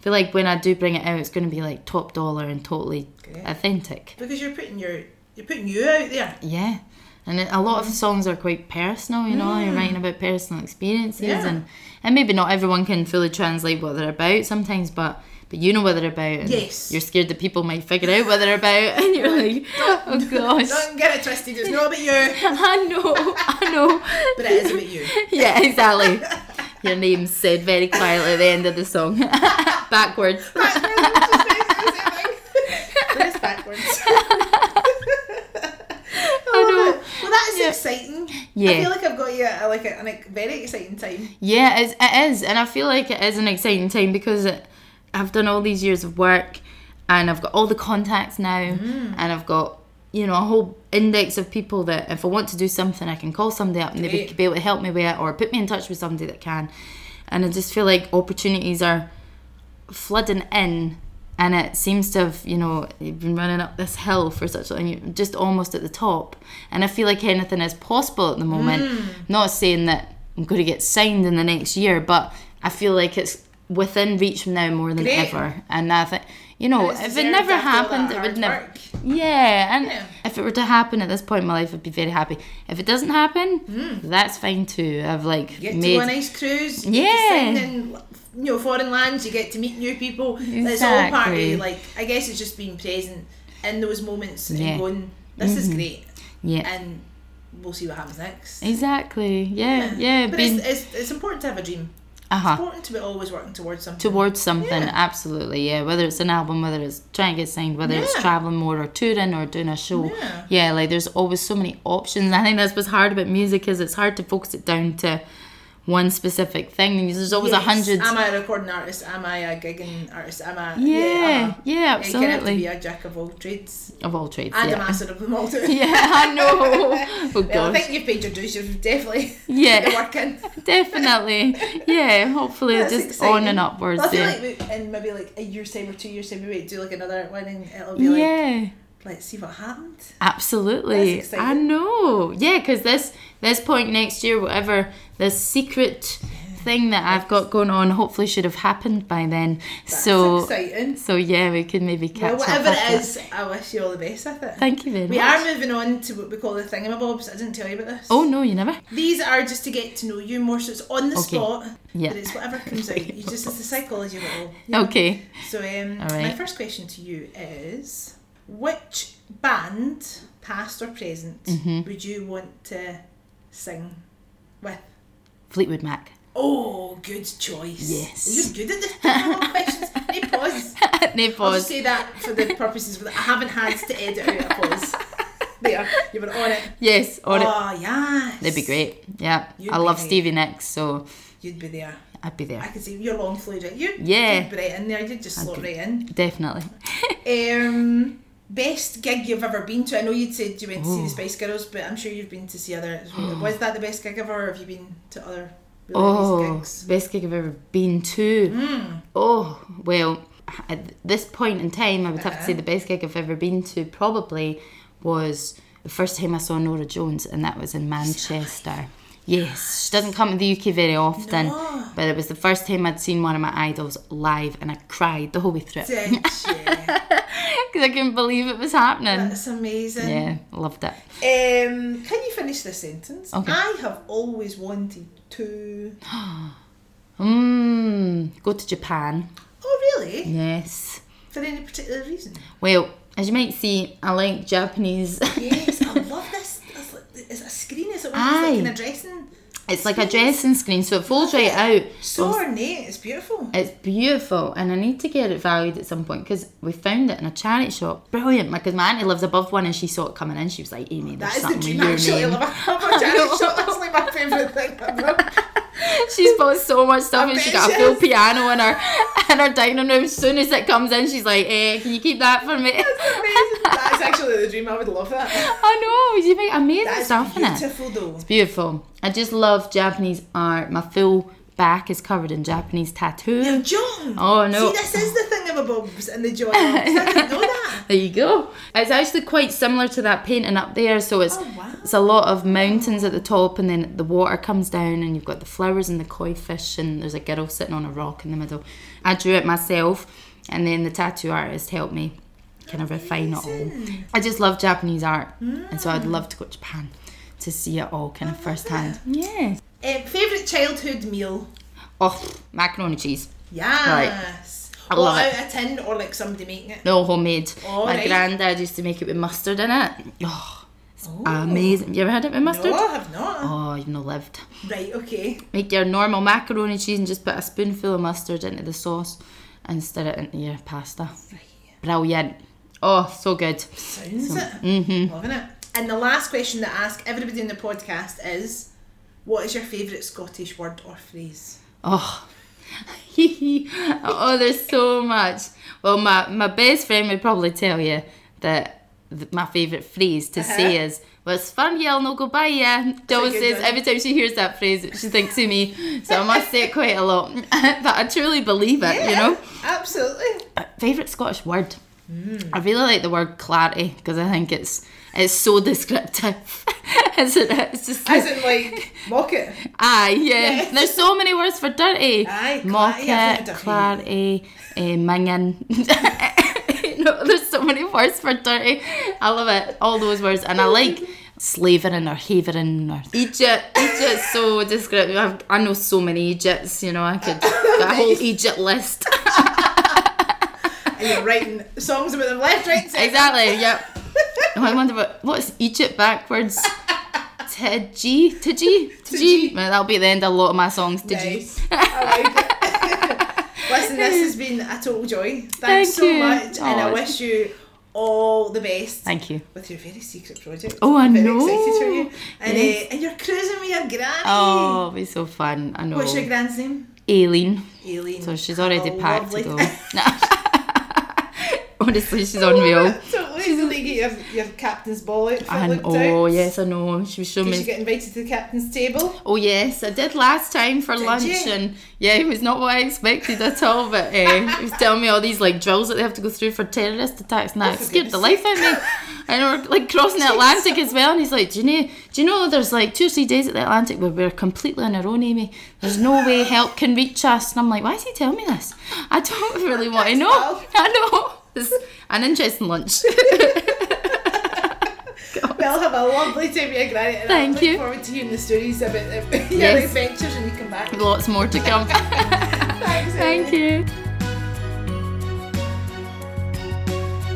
feel like when I do bring it out, it's going to be like top dollar and totally authentic. Because you're putting your you're putting you out there. Yeah, and a lot of songs are quite personal. You know, you're writing about personal experiences, Mm. Yeah. and and maybe not everyone can fully translate what they're about sometimes, but. But you know what they're about, and Yes. you're scared that people might figure out what they're about, and you're like, "Oh gosh, Don't get it twisted. It's not about you, I know, I know." but it is about you. Yeah, exactly. Your name's said very quietly at the end of the song, backwards. Backwards. I know. Well, that's Yeah. exciting. Yeah. I feel like I've got you at like a, a very exciting time. Yeah, it's, it is, and I feel like it is an exciting time because it, I've done all these years of work, and I've got all the contacts now, Mm. and I've got you know a whole index of people that if I want to do something, I can call somebody up and they'd be able to help me with it, or put me in touch with somebody that can, and I just feel like opportunities are flooding in. And it seems to have, you know, you've been running up this hill for such a long, you're just almost at the top. And I feel like anything is possible at the moment. Mm. Not saying that I'm going to get signed in the next year, but I feel like it's within reach now more than Great. ever. And I think, you know, if it never happened, it would never. work. Yeah, and Yeah. if it were to happen at this point in my life, I'd be very happy. If it doesn't happen, that's fine too. I've like You get to made. on a nice cruise. Yeah. in you know foreign lands. You get to meet new people. Exactly. It's all part of like I guess it's just being present in those moments Yeah. Mm-hmm. and going. This is great, yeah, and we'll see what happens next. exactly. Yeah, yeah. but being it's, it's it's important to have a dream. Uh huh. Important to be always working towards something. towards something Yeah. absolutely yeah whether it's an album whether it's trying to get signed whether it's traveling more or touring or doing a show Yeah. like there's always so many options i think that's what's hard about music is it's hard to focus it down to one specific thing there's always a hundred Am I a recording artist? Am I a gigging artist? Am I? yeah yeah You kind of have to be a jack of all trades of all trades and a yeah master of them all too. yeah i know oh Well, I think you've paid your dues. You've definitely Yeah. you're working. definitely yeah hopefully That's just exciting. on and upwards Well, I feel yeah like in maybe like a year's time or two years time, we might do like another one and it'll be like, yeah let's see what happened. Absolutely. I know. Yeah, because this this point next year, whatever this secret thing that I've got going on, hopefully should have happened by then. That's so exciting. so yeah, we could maybe catch Well, up. whatever it is, I wish you all the best with it. Thank you very we much. We are moving on to what we call the thingamabobs. I didn't tell you about this. Oh no, you never. These are just to get to know you more, so it's on the Okay. spot. Yeah. But it's whatever comes out. You just it's the psychology of it all. Okay. So um, All my first question to you is, which band, past or present, Mm-hmm. would you want to sing with? Fleetwood Mac. Oh, good choice. Yes. You're good at the questions. Hey, pause. no I'll just say that for the purposes of that. I haven't had to edit out a pause. There, you were on it. Yes, on it. Oh, yes. They'd be great. Yeah, You'd I love great. Stevie Nicks, so You'd be there. I'd be there. I could see your long fluid. You, Yeah. You'd be right in there. You'd just slot right in. Definitely. Um, best gig you've ever been to? I know you'd said you went to see the Spice Girls, but I'm sure you've been to see other. Was that the best gig ever, or have you been to other really Oh, gigs? best gig I've ever been to. Mm. Oh, well, at this point in time, I would have to Uh-huh. say the best gig I've ever been to probably was the first time I saw Norah Jones, and that was in Manchester. Yes, she doesn't come to the UK very often, No. but it was the first time I'd seen one of my idols live, and I cried the whole way through Did you? because I couldn't believe it was happening. That's amazing. Yeah, loved it. Um, can you finish this sentence? Okay. I have always wanted to. Mmm, go to Japan. Oh, really? Yes. For any particular reason? Well, as you might see, I like Japanese. Yes, I love this. It's, it's a screen. Is it one of those Aye. like in a dressing? It's like a dressing screen, so it folds right out. So ornate. It's beautiful. It's beautiful, and I need to get it valued at some point because we found it in a charity shop. Brilliant, because my auntie lives above one, and she saw it coming in. She was like, "Amy, there's That is the something dream. with your Actually, name." a, love a charity shop. That's like my favourite thing ever. She's bought so much stuff, and she got a full piano in her in her dining room. As soon as it comes in, she's like, "Eh, can you keep that for me?" That's amazing. That's actually the dream. I would love that. I know you make amazing That's stuff in it. It's beautiful, though. It's beautiful. I just love Japanese art. My full back is covered in Japanese tattoo. You're. Oh, no. See, this is the thing of about Bobs and the joy. I didn't know that. There you go. It's actually quite similar to that painting up there. So it's Oh, wow. it's a lot of mountains at the top, and then the water comes down, and you've got the flowers and the koi fish, and there's a girl sitting on a rock in the middle. I drew it myself, and then the tattoo artist helped me kind of refine it all. I just love Japanese art, and so I'd Mm. love to go to Japan to see it all kind of firsthand. Yeah. Um, favourite childhood meal? Oh, macaroni and cheese. Yes. I Or love out it. a tin or like somebody making it. No, homemade. Oh, My right. granddad used to make it with mustard in it. Oh, it's Oh. amazing. You ever had it with mustard? No, I have not. Oh, you've not lived. Right, okay. Make your normal macaroni cheese and just put a spoonful of mustard into the sauce and stir it into your pasta. Brilliant. Oh, so good. Sounds it. Mm-hmm. Loving it. And the last question that I ask everybody in the podcast is what is your favourite Scottish word or phrase? Oh. oh, there's so much. Well, my, my best friend would probably tell you that th- my favourite phrase to say uh-huh. is, well, it's fun, yeah, I'll not go by ya. Says, one. every time she hears that phrase, she thinks of me. So I must say it quite a lot. but I truly believe it, you know? Absolutely. Favourite Scottish word? Hmm. I really like the word clatty because I think it's it's so descriptive. Is it? It's just As in, like, mock it. Aye, yeah. Yes. There's so many words for dirty. Aye, Mock it, dirty. clatty, uh, minging. no, there's so many words for dirty. I love it. All those words. And I like slavering or havering or eejit. eejit's so descriptive. I've, I know so many eejits, you know, I could a whole eejit list. And you're writing songs about them left, right, centre. exactly, yep. I wonder what, what's eejit backwards? Tiji? Tiji? Tiji? That'll be the end of a lot of my songs. Tiji. Nice. I like it. Listen, this has been a total joy. Thanks Thank so you. much, and I Aw. wish you all the best Thank you. with your very secret project. Oh, I I'm very know. excited for you. And, Yes. uh, and you're cruising with your granny. Oh, it'll be so fun. I know. What's your gran's name? Aileen. Aileen. So she's already Oh, packed to lovely. go. Honestly, she's unreal. totally. So they get your, your captain's ball outfit And oh out. yes, I know. She was showing Did you get invited to the captain's table? Oh yes, I did last time for lunch, you? and yeah, it was not what I expected at all. But uh, he was telling me all these like drills that they have to go through for terrorist attacks, and that Oh, scared the life out of me. And we're like crossing the Atlantic as well, and he's like, "Do you know? Do you know there's like two or three days at the Atlantic where we're completely on our own, Amy? There's no way help can reach us." And I'm like, "Why is he telling me this? I don't really want to know. I know." It's an interesting lunch. Well, have a lovely time with your granny. And Thank I look you. forward to hearing the stories about your Yes. adventures when you come back. Lots more to come. Thanks, Thank you.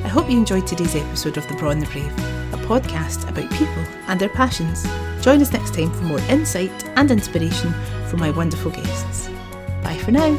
I hope you enjoyed today's episode of The Braw and the Brave, a podcast about people and their passions. Join us next time for more insight and inspiration from my wonderful guests. Bye for now.